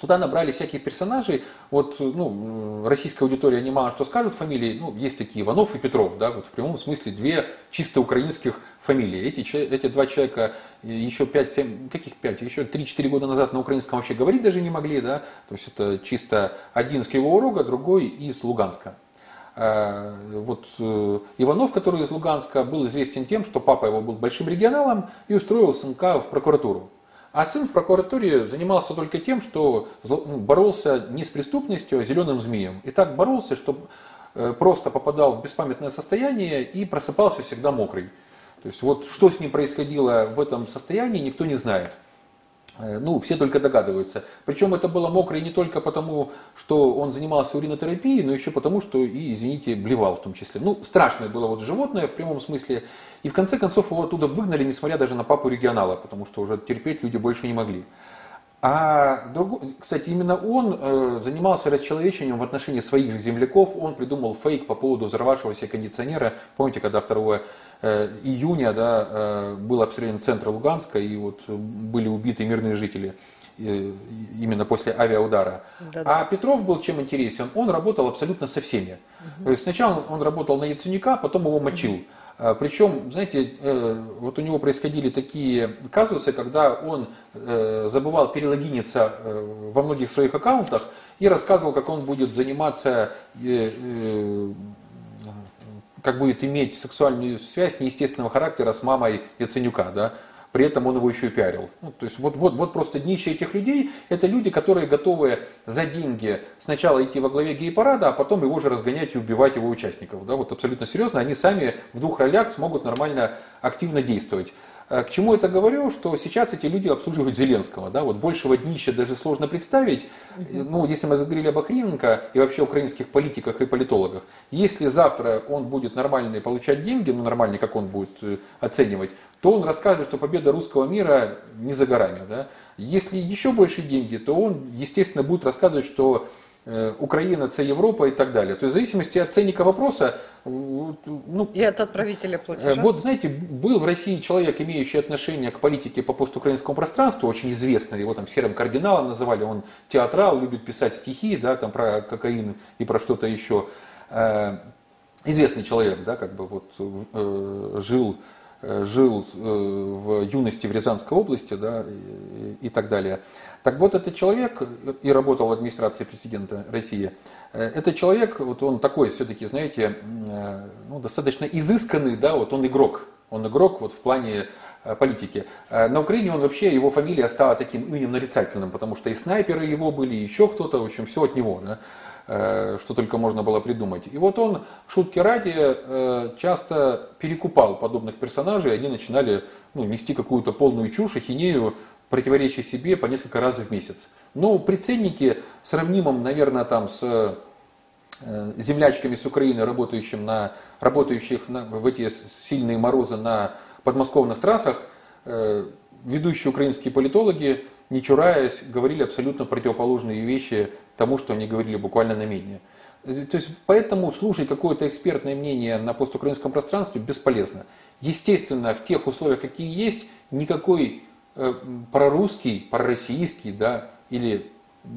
B: Туда набрали всяких персонажей. Вот, ну, российская аудитория не мало что скажет фамилии. Ну, есть такие Иванов и Петров, да, вот в прямом смысле две чисто украинских фамилии. Эти, эти два человека еще 5-7, каких 5, еще 3-4 года назад на украинском вообще говорить даже не могли, да. То есть это чисто один с Кривого Рога, другой из Луганска. А, вот э, Иванов, который из Луганска, был известен тем, что папа его был большим регионалом и устроил сынка в прокуратуру. А сын в прокуратуре занимался только тем, что ну, боролся не с преступностью, а зеленым змеем. И так боролся, что э, просто попадал в беспамятное состояние и просыпался всегда мокрый. То есть вот что с ним происходило в этом состоянии, никто не знает. Э, ну, все только догадываются. Причем это было мокрое не только потому, что он занимался уринотерапией, но еще потому, что и, извините, блевал в том числе. Ну, страшное было вот животное в прямом смысле. И в конце концов его оттуда выгнали, несмотря даже на папу регионала, потому что уже терпеть люди больше не могли. А, кстати, именно он э, занимался расчеловечением в отношении своих же земляков. Он придумал фейк по поводу взорвавшегося кондиционера. Помните, когда 2 э, июня да, э, был обстрелян центр Луганска и вот были убиты мирные жители именно после авиаудара. Да-да. А Петров был чем интересен? Он работал абсолютно со всеми. Угу. То есть сначала он работал на Яценюка, потом его мочил. Угу. А, Причем, знаете, э, вот у него происходили такие казусы, когда он э, забывал перелогиниться э, во многих своих аккаунтах и рассказывал, как он будет заниматься, как будет иметь сексуальную связь неестественного характера с мамой Яценюка, да, при этом он его еще и пиарил. Ну, то есть вот, вот, вот просто днище этих людей, это люди, которые готовы за деньги сначала идти во главе гей-парада, а потом его же разгонять и убивать его участников. Да, вот абсолютно серьезно, они сами в двух ролях смогут нормально, активно действовать. Э, к чему это говорю? Что сейчас эти люди обслуживают Зеленского. Да? Вот большего днища даже сложно представить. Ну, если мы заговорили об Охрименко и вообще украинских политиках и политологах, если завтра он будет нормальный получать деньги, ну нормальный, как он будет э, оценивать, то он расскажет, что победа русского мира не за горами. Да? Если еще больше деньги, то он, естественно, будет рассказывать, что Э, Украина, це Европа и так далее. То есть в зависимости от ценника вопроса...
A: Ну, и от отправителя платежа.
B: Э, вот знаете, был в России человек, имеющий отношение к политике по постукраинскому пространству, очень известный, его там серым кардиналом называли, он театрал, любит писать стихи, да, там про кокаин и про что-то еще. Э, известный человек, да, как бы вот жил жил в юности в Рязанской области да, и, так далее. Так вот, этот человек и работал в администрации президента России. Э, этот человек, вот он такой все-таки, знаете, э, ну, достаточно изысканный, да, вот он игрок. Он игрок вот в плане э, политики. На Украине он вообще, его фамилия стала таким именем нарицательным, потому что и снайперы его были, и еще кто-то, в общем, все от него, да, что только можно было придумать. И вот он, шутки ради, часто перекупал подобных персонажей, они начинали ну, нести какую-то полную чушь, ахинею, противоречия себе по несколько раз в месяц. Но при ценнике, сравнимом, наверное, там с э, землячками с Украины, работающим на, работающих на, в эти сильные морозы на подмосковных трассах, э, ведущие украинские политологи, не чураясь, говорили абсолютно противоположные вещи тому, что они говорили буквально на медне. То есть, поэтому слушать какое-то экспертное мнение на постукраинском пространстве бесполезно. Естественно, в тех условиях, какие есть, никакой Э, прорусский, пророссийский, да, или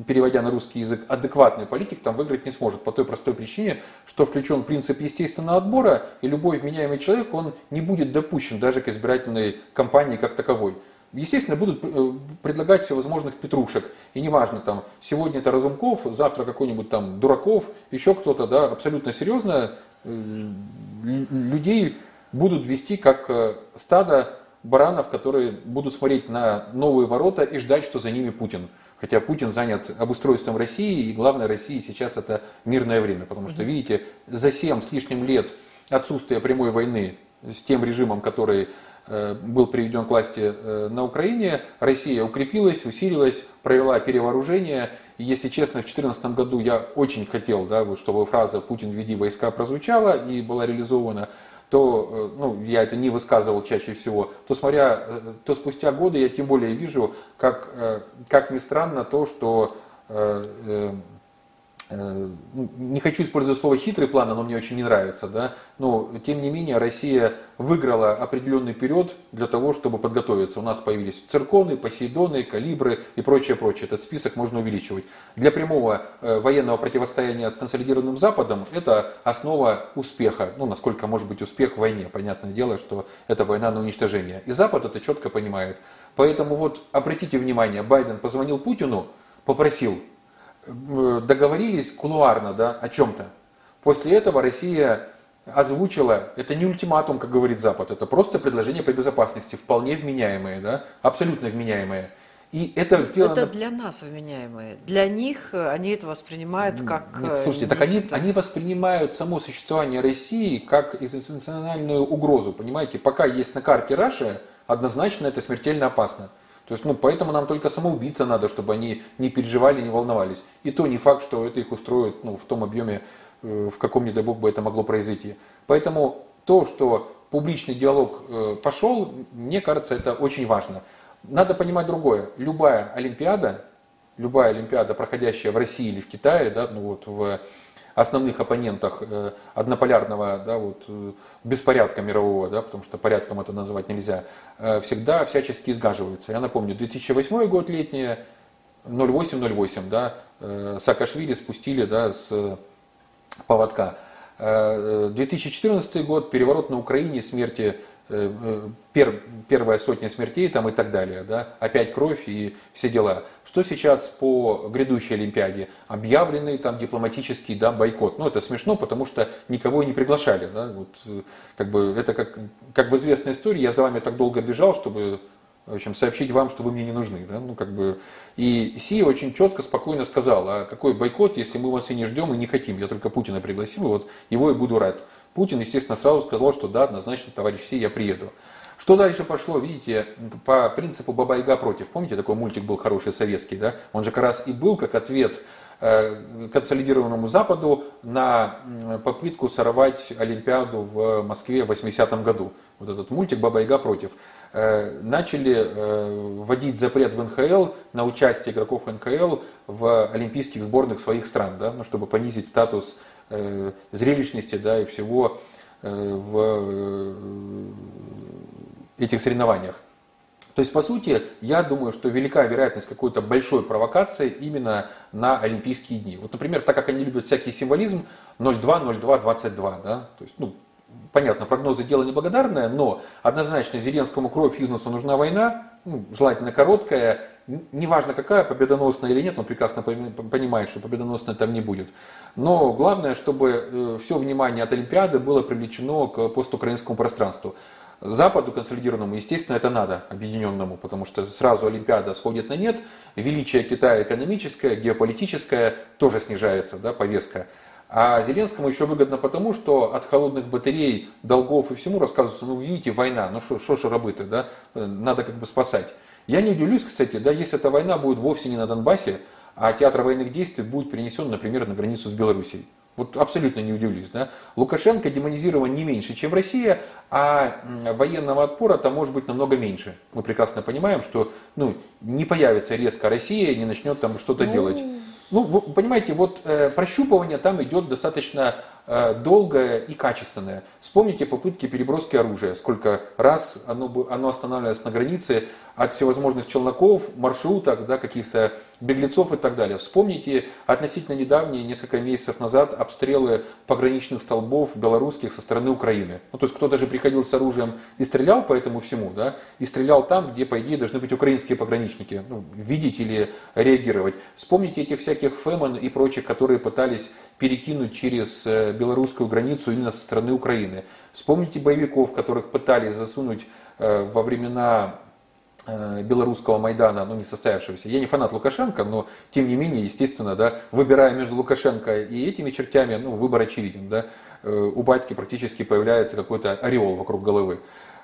B: переводя на русский язык, адекватный политик там выиграть не сможет по той простой причине, что включен принцип естественного отбора, и любой вменяемый человек, он не будет допущен даже к избирательной кампании как таковой. Естественно, будут э, предлагать всевозможных петрушек. И неважно, там, сегодня это Разумков, завтра какой-нибудь там Дураков, еще кто-то, да, абсолютно серьезно э, людей будут вести как стадо баранов, которые будут смотреть на новые ворота и ждать, что за ними Путин. Хотя Путин занят обустройством России, и главное России сейчас это мирное время. Потому что, видите, за 7 с лишним лет отсутствия прямой войны с тем режимом, который э, был приведен к власти э, на Украине, Россия укрепилась, усилилась, провела перевооружение. И, если честно, в 2014 году я очень хотел, да, вот, чтобы фраза «Путин, веди войска» прозвучала и была реализована то, э, ну, я это не высказывал чаще всего, то, смотря, э, то спустя годы я тем более вижу, как, э, как ни странно, то, что Э, не хочу использовать слово хитрый план, оно мне очень не нравится, да, но тем не менее Россия выиграла определенный период для того, чтобы подготовиться. У нас появились цирконы, посейдоны, калибры и прочее, прочее. Этот список можно увеличивать. Для прямого э, военного противостояния с консолидированным Западом это основа успеха. Ну, насколько может быть успех в войне. Понятное дело, что это война на уничтожение. И Запад это четко понимает. Поэтому вот обратите внимание, Байден позвонил Путину, попросил Э, договорились кулуарно да, о чем-то. После этого Россия озвучила, это не ультиматум, как говорит Запад, это просто предложение по безопасности, вполне вменяемое, да, абсолютно вменяемое. И это сделано...
A: Это для нас вменяемые. Для них э, они это воспринимают как...
B: Нет, слушайте, так они, они воспринимают само существование России как экзистенциональную угрозу. Понимаете, пока есть на карте Раша, однозначно это смертельно опасно. То есть, ну, поэтому нам только самоубийца надо, чтобы они не переживали, не волновались. И то не факт, что это их устроит ну, в том объеме, э, в каком, не дай бог, бы это могло произойти. Поэтому то, что публичный диалог э, пошел, мне кажется, это очень важно. Надо понимать другое. Любая Олимпиада, любая Олимпиада, проходящая в России или в Китае, да, ну вот в основных оппонентах э, однополярного да, вот, э, беспорядка мирового, да, потому что порядком это называть нельзя, э, всегда всячески изгаживаются. Я напомню, 2008 год летняя, 08-08, да, Саакашвили спустили да, с поводка. 2014 год, переворот на Украине, смерти пер, первая сотня смертей там и так далее, да, опять кровь и все дела. Что сейчас по грядущей Олимпиаде? Объявленный там дипломатический да, бойкот. Ну, это смешно, потому что никого и не приглашали. Да, вот, э, как бы, это как, как в известной истории, я за вами так долго бежал, чтобы в общем, сообщить вам, что вы мне не нужны. Да? Ну, как бы... И Си очень четко, спокойно сказал, а какой бойкот, если мы вас и не ждем, и не хотим. Я только Путина пригласил, вот его и буду рад. Путин, естественно, сразу сказал, что да, однозначно, товарищ Си, я приеду. Что дальше пошло, видите, по принципу Бабайга против. Помните, такой мультик был хороший советский, да? Он же как раз и был как ответ э, консолидированному Западу на попытку сорвать Олимпиаду в Москве в 80-м году. Вот этот мультик Баба-Яга против. Э, начали э, вводить запрет в НХЛ на участие игроков НХЛ в олимпийских сборных своих стран, да, ну, чтобы понизить статус зрелищности да, и всего в этих соревнованиях. То есть, по сути, я думаю, что велика вероятность какой-то большой провокации именно на Олимпийские дни. Вот, например, так как они любят всякий символизм, 0,2, 0,2, 22, да, то есть, ну, понятно, прогнозы дело неблагодарное, но однозначно Зеленскому кровь из нужна война, ну, желательно короткая, неважно какая, победоносная или нет, он прекрасно понимает, что победоносная там не будет. Но главное, чтобы э, все внимание от Олимпиады было привлечено к постукраинскому пространству. Западу консолидированному, естественно, это надо, объединенному, потому что сразу Олимпиада сходит на нет, величие Китая экономическое, геополитическое тоже снижается, да, повестка. А Зеленскому еще выгодно потому, что от холодных батарей, долгов и всему рассказывается, ну видите, война, ну что ж рабы-то, да, надо как бы спасать. Я не удивлюсь, кстати, да, если эта война будет вовсе не на Донбассе, а театр военных действий будет перенесен, например, на границу с Белоруссией. Вот абсолютно не удивлюсь. Да? Лукашенко демонизирован не меньше, чем Россия, а военного отпора там может быть намного меньше. Мы прекрасно понимаем, что ну, не появится резко Россия не начнет там что-то ну... делать. Ну, вы понимаете, вот э, прощупывание там идет достаточно Э, долгое и качественное. Вспомните попытки переброски оружия, сколько раз оно, оно останавливалось на границе от всевозможных челноков, маршруток, да, каких-то беглецов и так далее. Вспомните относительно недавние, несколько месяцев назад, обстрелы пограничных столбов белорусских со стороны Украины. Ну, то есть кто-то же приходил с оружием и стрелял по этому всему, да, и стрелял там, где, по идее, должны быть украинские пограничники, ну, видеть или реагировать. Вспомните этих всяких Фемен и прочих, которые пытались перекинуть через э, белорусскую границу именно со стороны Украины. Вспомните боевиков, которых пытались засунуть э, во времена белорусского Майдана, ну не состоявшегося. Я не фанат Лукашенко, но тем не менее, естественно, да, выбирая между Лукашенко и этими чертями, ну выбор очевиден. Да, э, у батьки практически появляется какой-то ореол вокруг головы.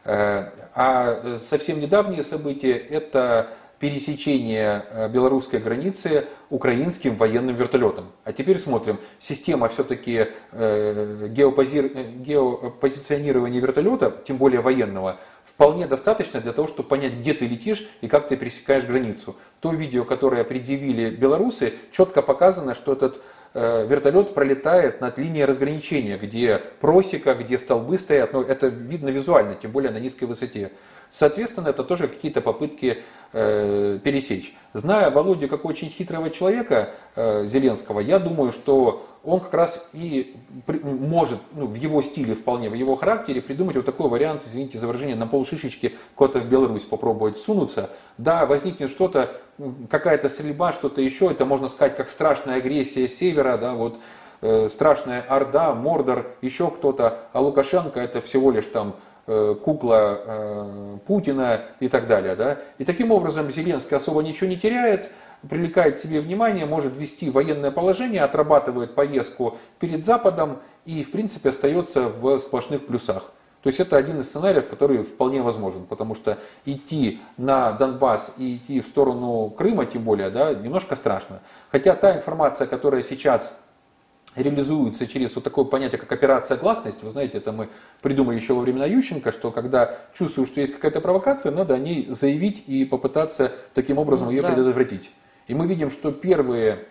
B: А совсем недавние события это пересечение э, белорусской границы украинским военным вертолетом. А теперь смотрим, система все-таки э, геопози... Э, геопозиционирования вертолета, тем более военного, вполне достаточно для того, чтобы понять, где ты летишь и как ты пересекаешь границу. То видео, которое предъявили белорусы, четко показано, что этот вертолет пролетает над линией разграничения, где просека, где столбы стоят, но это видно визуально, тем более на низкой высоте. Соответственно, это тоже какие-то попытки э, пересечь. Зная Володю как очень хитрого человека, э, Зеленского, я думаю, что он как раз и при, может ну, в его стиле, вполне в его характере, придумать вот такой вариант, извините за выражение, на полшишечки куда-то в Беларусь попробовать сунуться. Да, возникнет что-то, какая-то стрельба, что-то еще, это можно сказать как страшная агрессия севера, да, вот э, страшная Орда, Мордор, еще кто-то, а Лукашенко это всего лишь там кукла Путина и так далее. Да? И таким образом Зеленский особо ничего не теряет, привлекает к себе внимание, может ввести военное положение, отрабатывает поездку перед Западом и, в принципе, остается в сплошных плюсах. То есть это один из сценариев, который вполне возможен, потому что идти на Донбасс и идти в сторону Крыма, тем более, да, немножко страшно. Хотя та информация, которая сейчас реализуется через вот такое понятие, как операция гласность. Вы знаете, это мы придумали еще во времена Ющенко, что когда чувствую, что есть какая-то провокация, надо о ней заявить и попытаться таким образом ну, ее да. предотвратить. И мы видим, что первые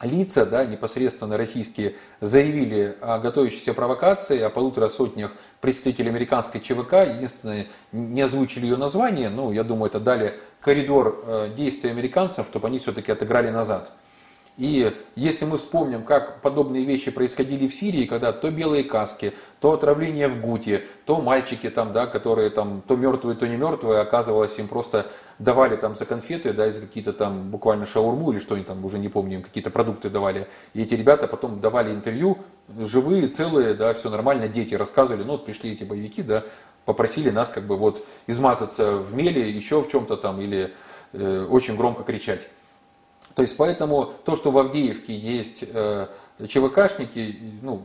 B: лица, да, непосредственно российские, заявили о готовящейся провокации, о полутора сотнях представителей американской ЧВК. Единственное, не озвучили ее название, но я думаю, это дали коридор э, действий американцам, чтобы они все-таки отыграли назад. И если мы вспомним, как подобные вещи происходили в Сирии, когда то белые каски, то отравление в Гуте, то мальчики там, да, которые там то мертвые, то не мертвые, оказывалось, им просто давали там за конфеты, да, за какие-то там буквально шаурму или что они там, уже не помню, им какие-то продукты давали. И эти ребята потом давали интервью, живые, целые, да, все нормально, дети рассказывали, ну вот пришли эти боевики, да, попросили нас как бы вот измазаться в меле, еще в чем-то там, или э, очень громко кричать. То есть поэтому то, что в Авдеевке есть э, ЧВКшники, ну,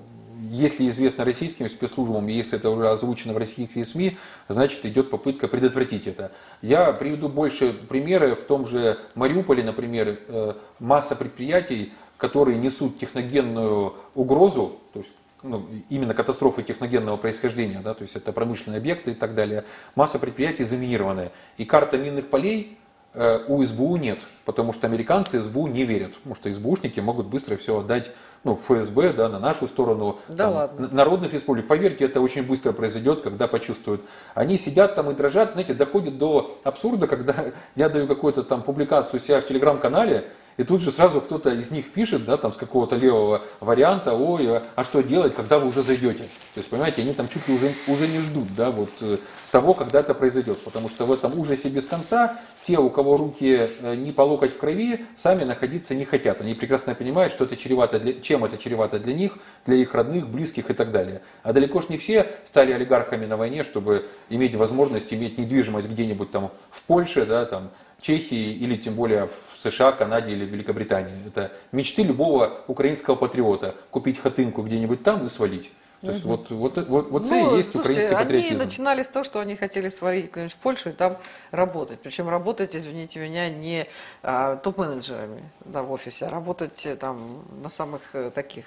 B: если известно российским спецслужбам, если это уже озвучено в российских СМИ, значит идет попытка предотвратить это. Я приведу больше примеры. В том же Мариуполе, например, э, масса предприятий, которые несут техногенную угрозу, то есть ну, именно катастрофы техногенного происхождения, да, то есть это промышленные объекты и так далее, масса предприятий заминированная. И карта минных полей у СБУ нет, потому что американцы СБУ не верят, потому что СБУшники могут быстро все отдать ну, ФСБ, да, на нашу сторону,
A: да там, ладно.
B: народных республик. Поверьте, это очень быстро произойдет, когда почувствуют. Они сидят там и дрожат, знаете, доходит до абсурда, когда я даю какую-то там публикацию себя в телеграм-канале, и тут же сразу кто-то из них пишет, да, там с какого-то левого варианта, ой, а что делать, когда вы уже зайдете? То есть, понимаете, они там чуть ли уже, уже не ждут, да, вот э, того, когда это произойдет. Потому что в этом ужасе без конца те, у кого руки э, не по локоть в крови, сами находиться не хотят. Они прекрасно понимают, что это чревато для, чем это чревато для них, для их родных, близких и так далее. А далеко ж не все стали олигархами на войне, чтобы иметь возможность иметь недвижимость где-нибудь там в Польше, да, там, Чехии или тем более в США, Канаде или Великобритании. Это мечты любого украинского патриота. Купить хатынку где-нибудь там и свалить. То есть вот, вот, вот, вот ну, и есть слушайте, украинский патриотизм.
A: Они начинали с того, что они хотели свалить в Польшу и там работать. Причем работать, извините меня, не а, топ-менеджерами да, в офисе, а работать э, там на самых э, таких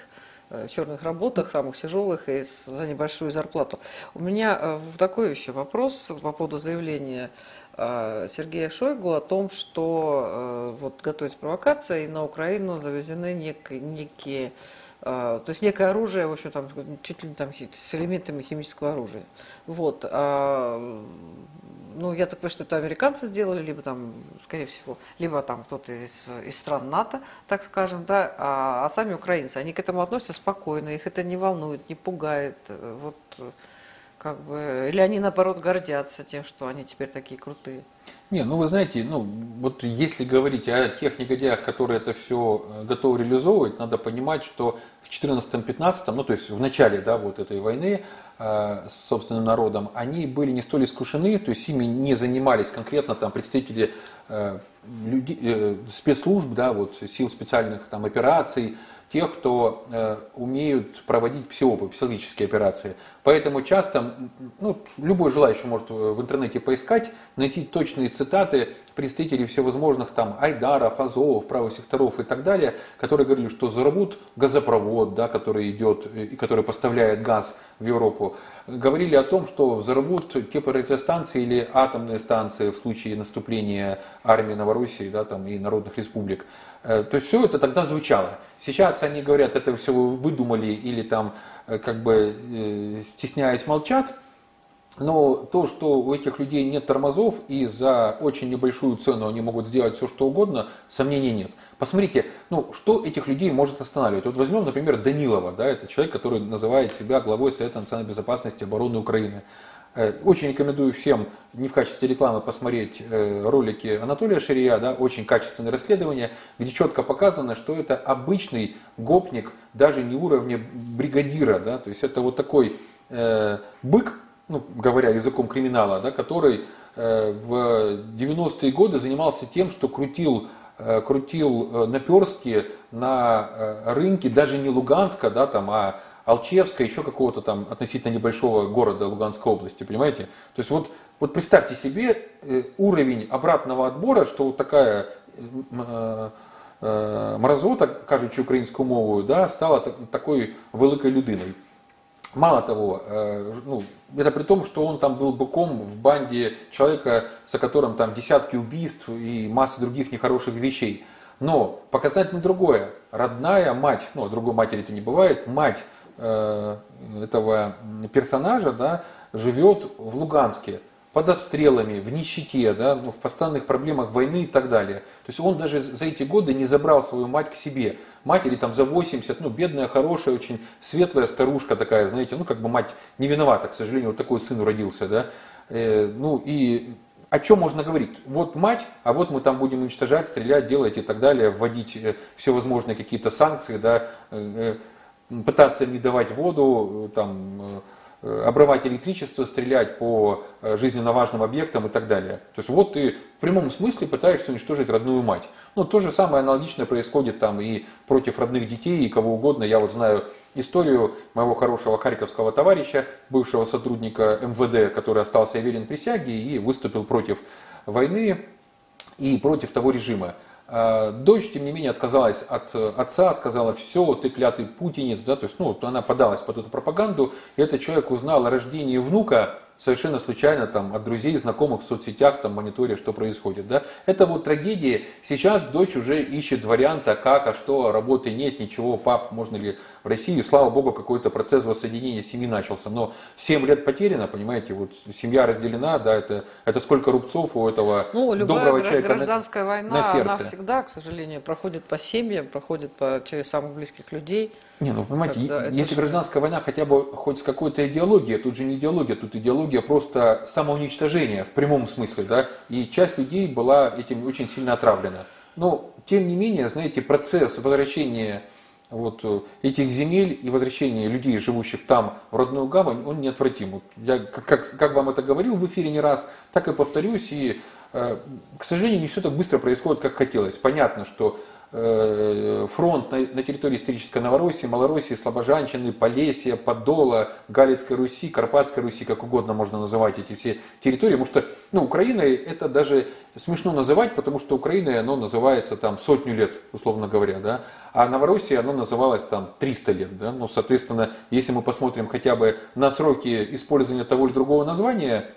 A: э, черных работах, самых тяжелых и за небольшую зарплату. У меня такой еще вопрос по поводу заявления Сергея Шойгу о том, что вот готовится провокация, и на Украину завезены нек, некие, то есть некое оружие, в общем, там, чуть ли не там с элементами химического оружия. Вот. А, ну, я так понимаю, что это американцы сделали, либо там, скорее всего, либо там кто-то из, из стран НАТО, так скажем, да, а, а сами украинцы, они к этому относятся спокойно, их это не волнует, не пугает. Вот как бы, или они наоборот гордятся тем, что они теперь такие крутые?
B: Не, ну вы знаете, ну вот если говорить о тех негодяях, которые это все э, готовы реализовывать, надо понимать, что в 14-15, ну то есть в начале да, вот этой войны э, с собственным народом, они были не столь искушены, то есть ими не занимались конкретно там представители э, люди, э, спецслужб, да, вот сил специальных там операций, тех, кто э, умеют проводить псиопы, психологические операции. Поэтому часто, ну, любой желающий может в интернете поискать, найти точные цитаты представителей всевозможных там Айдаров, Азовов, правых секторов и так далее, которые говорили, что взорвут газопровод, да, который идет и который поставляет газ в Европу. Говорили о том, что взорвут теплоэлектростанции или атомные станции в случае наступления армии Новороссии да, там, и народных республик. Э, то есть все это тогда звучало. Сейчас они говорят, это все вы выдумали или там э, как бы э, стесняясь молчат. Но то, что у этих людей нет тормозов и за очень небольшую цену они могут сделать все, что угодно, сомнений нет. Посмотрите, ну, что этих людей может останавливать. Вот возьмем, например, Данилова, да, это человек, который называет себя главой Совета национальной безопасности и обороны Украины. Э, очень рекомендую всем не в качестве рекламы посмотреть э, ролики Анатолия Ширия, да, очень качественное расследование, где четко показано, что это обычный гопник, даже не уровня бригадира, да, то есть это вот такой э, бык, ну, говоря языком криминала, да, который э, в 90-е годы занимался тем, что крутил, э, крутил э, наперстки на рынке даже не Луганска, да, там, а Алчевска, еще какого-то там относительно небольшого города Луганской области, понимаете? То есть вот, вот представьте себе уровень обратного отбора, что вот такая мразота, кажучи українською мовою, да, стала такой великой людиной. Мало того, ну, это при том, что он там был быком в банде человека, за которым там десятки убийств и масса других нехороших вещей. Но показательно другое. Родная мать, ну, другой матери-то не бывает, мать Э, этого персонажа да, живет в Луганске под обстрелами, в нищете, да, ну, в постоянных проблемах войны и так далее. То есть он даже за эти годы не забрал свою мать к себе. Матери там за 80, ну, бедная, хорошая, очень светлая старушка такая, знаете, ну, как бы мать не виновата, к сожалению, вот такой сын родился, да. Э, ну, и о чем можно говорить? Вот мать, а вот мы там будем уничтожать, стрелять, делать и так далее, вводить э, всевозможные какие-то санкции, да, э, пытаться не давать воду, там, э, обрывать электричество, стрелять по э, жизненно важным объектам и так далее. То есть вот ты в прямом смысле пытаешься уничтожить родную мать. Ну, то же самое аналогичное происходит там и против родных детей, и кого угодно. Я вот знаю историю моего хорошего харьковского товарища, бывшего сотрудника МВД, который остался верен присяге и выступил против войны и против того режима. А, дочь, тем не менее, отказалась от э, отца, сказала, все, ты клятый путинец, да, то есть, ну, она подалась под эту пропаганду, и этот человек узнал о рождении внука совершенно случайно там, от друзей, знакомых в соцсетях, там, мониторя, что происходит. Да? Это вот трагедия. Сейчас дочь уже ищет варианта, как, а что, работы нет, ничего, пап, можно ли в Россию. Слава богу, какой-то процесс воссоединения семьи начался. Но 7 лет потеряно, понимаете, вот семья разделена, да, это, это сколько рубцов у этого
A: ну,
B: доброго человека
A: гражданская
B: на,
A: война,
B: на сердце.
A: она всегда, к сожалению, проходит по семьям, проходит по, через самых близких людей.
B: Не, ну понимаете, Когда если гражданская война хотя бы хоть с какой-то идеологией, тут же не идеология, тут идеология просто самоуничтожения в прямом смысле, да, и часть людей была этим очень сильно отравлена. Но, тем не менее, знаете, процесс возвращения вот этих земель и возвращения людей, живущих там, в родную гавань, он неотвратим. Я, как, как вам это говорил в эфире не раз, так и повторюсь, и, э, к сожалению, не все так быстро происходит, как хотелось. Понятно, что фронт на, на территории исторической Новороссии, Малороссии, Слобожанщины, Полесья, Подола, Галицкой Руси, Карпатской Руси, как угодно можно называть эти все территории, потому что ну, Украина это даже смешно называть, потому что Украина оно называется там сотню лет, условно говоря, да, а Новороссия оно называлось там 300 лет, да, ну, соответственно, если мы посмотрим хотя бы на сроки использования того или другого названия,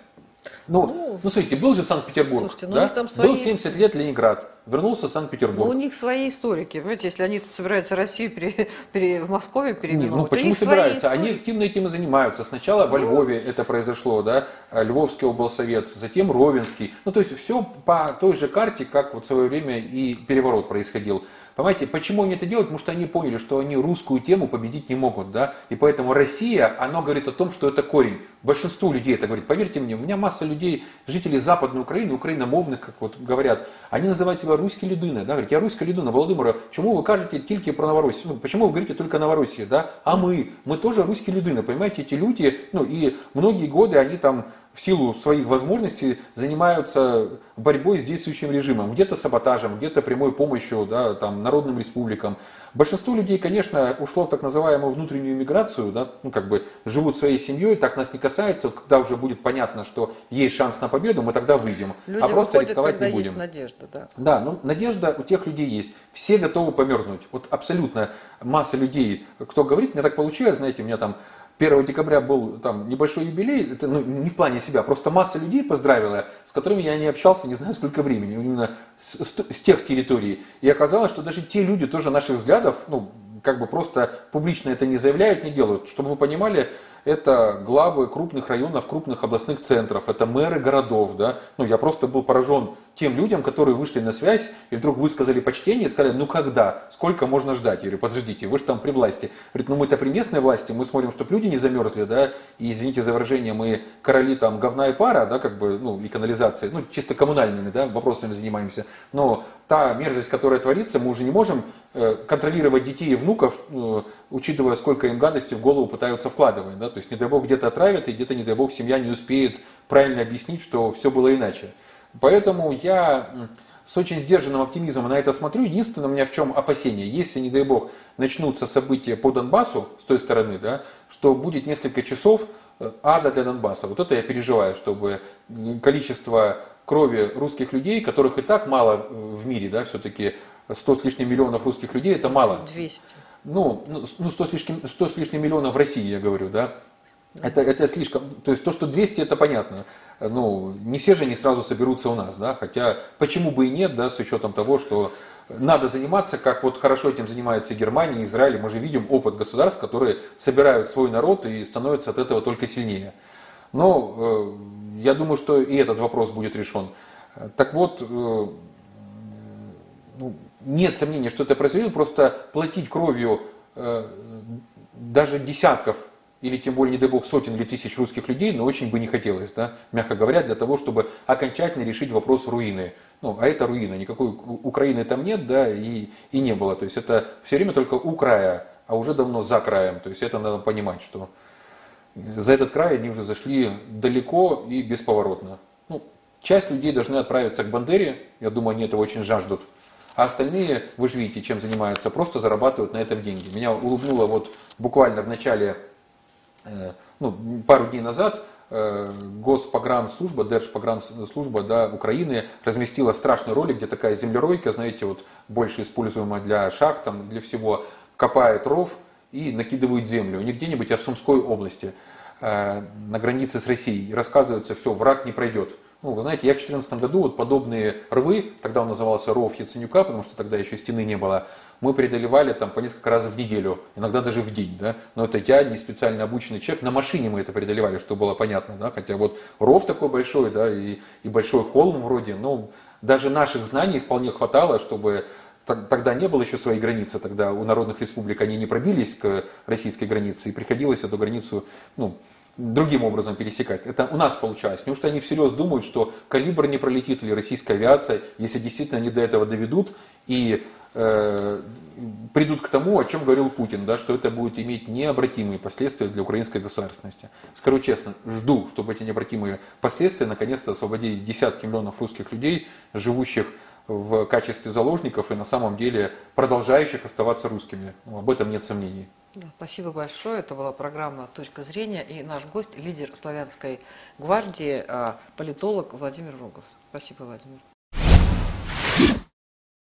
B: ну, ну, ну смотрите, был же Санкт-Петербург, слушайте, ну, да? там свои... был 70 лет Ленинград, вернулся Санкт-Петербург. Ну,
A: у них свои историки, понимаете, если они тут собираются Россию пере, пере, в Москве переименовать,
B: Ну, почему собираются? Они активно этим и занимаются. Сначала ну... во Львове это произошло, да, Львовский облсовет, затем Ровенский. Ну, то есть все по той же карте, как вот в свое время и переворот происходил. Понимаете, почему они это делают? Потому что они поняли, что они русскую тему победить не могут, да, и поэтому Россия, она говорит о том, что это корень. Большинству людей это говорит. Поверьте мне, у меня масса людей, жителей Западной Украины, украиномовных, как вот говорят, они называют себя русские людины, да, говорят, я русская людина, Володимира, чему вы кажете только про Новороссию? Ну, почему вы говорите только Новороссия, да? А мы, мы тоже русские людины, понимаете, эти люди, ну и многие годы они там в силу своих возможностей занимаются борьбой с действующим режимом, где-то саботажем, где-то прямой помощью да, там, народным республикам. Большинство людей, конечно, ушло в так называемую внутреннюю миграцию, да, ну, как бы живут своей семьей, так нас не касается. Вот когда уже будет понятно, что есть шанс на победу, мы тогда выйдем.
A: Люди а просто выходят, рисковать когда не будем. есть надежда, да.
B: Да, ну надежда у тех людей есть. Все готовы померзнуть. Вот абсолютно масса людей, кто говорит, мне так получилось, знаете, у меня там 1 декабря был там небольшой юбилей, это ну, не в плане себя, просто масса людей поздравила, с которыми я не общался не знаю сколько времени, именно с, с, с тех территорий. И оказалось, что даже те люди тоже наших взглядов, ну, как бы просто публично это не заявляют, не делают. Чтобы вы понимали, это главы крупных районов, крупных областных центров, это мэры городов, да. Ну, я просто был поражен тем людям, которые вышли на связь и вдруг высказали почтение и сказали, ну когда, сколько можно ждать? Я говорю, подождите, вы же там при власти. Говорит, ну мы-то при местной власти, мы смотрим, чтобы люди не замерзли, да, и извините за выражение, мы короли там говна и пара, да, как бы, ну, и канализации, ну, чисто коммунальными, да, вопросами занимаемся. Но та мерзость, которая творится, мы уже не можем э, контролировать детей и внуков, э, учитывая, сколько им гадости в голову пытаются вкладывать, да, То есть, не дай бог, где-то отравят, и где-то, не дай бог, семья не успеет правильно объяснить, что все было иначе. Поэтому я с очень сдержанным оптимизмом на это смотрю. Единственное у меня в чем опасение, если, не дай бог, начнутся события по Донбассу с той стороны, да, что будет несколько часов э, ада для Донбасса. Вот это я переживаю, чтобы количество крови русских людей, которых и так мало в мире, да, все-таки 100 с лишним миллионов русских людей, это мало.
A: 200.
B: Ну, ну 100, с лишним, 100 с лишним миллионов в России, я говорю, да. Это, это слишком, то есть то, что 200, это понятно. Ну, не все же они сразу соберутся у нас, да, хотя почему бы и нет, да, с учетом того, что надо заниматься, как вот хорошо этим занимается Германия, Израиль, мы же видим опыт государств, которые собирают свой народ и становятся от этого только сильнее. Но э, я думаю, что и этот вопрос будет решен. Так вот, э, ну, нет сомнения, что это произойдет, просто платить кровью э, даже десятков или тем более, не дай бог, сотен или тысяч русских людей, но очень бы не хотелось, да, мягко говоря, для того, чтобы окончательно решить вопрос руины. Ну, а это руина, никакой Украины там нет, да, и, и не было. То есть это все время только у края, а уже давно за краем. То есть это надо понимать, что за этот край они уже зашли далеко и бесповоротно. Ну, часть людей должны отправиться к Бандере, я думаю, они этого очень жаждут. А остальные, вы же видите, чем занимаются, просто зарабатывают на этом деньги. Меня улыбнуло вот буквально в начале Э, ну, пару дней назад э, Госпогранслужба, Держпогранслужба да, Украины разместила страшный ролик, где такая землеройка, знаете, вот больше используемая для шахт, там, для всего, копает ров и накидывают землю. Не где-нибудь, а в Сумской области, э, на границе с Россией. И рассказывается, все, враг не пройдет. Ну, вы знаете, я в 2014 году вот подобные рвы, тогда он назывался ров Яценюка, потому что тогда еще стены не было, мы преодолевали там по несколько раз в неделю, иногда даже в день, да, но это я, не специально обученный человек, на машине мы это преодолевали, чтобы было понятно, да, хотя вот ров такой большой, да, и, и большой холм вроде, ну, даже наших знаний вполне хватало, чтобы тогда не было еще своей границы, тогда у народных республик они не пробились к российской границе, и приходилось эту границу, ну, другим образом пересекать. Это у нас получалось. Неужто они всерьез думают, что калибр не пролетит или российская авиация, если действительно они до этого доведут и э, придут к тому, о чем говорил Путин, да, что это будет иметь необратимые последствия для украинской государственности. Скажу честно, жду, чтобы эти необратимые последствия наконец-то освободили десятки миллионов русских людей, живущих в качестве заложников и на самом деле продолжающих оставаться русскими. Об этом нет сомнений.
A: Спасибо большое. Это была программа «Точка зрения» и наш гость, лидер славянской гвардии, а, политолог Владимир Рогов. Спасибо, Владимир.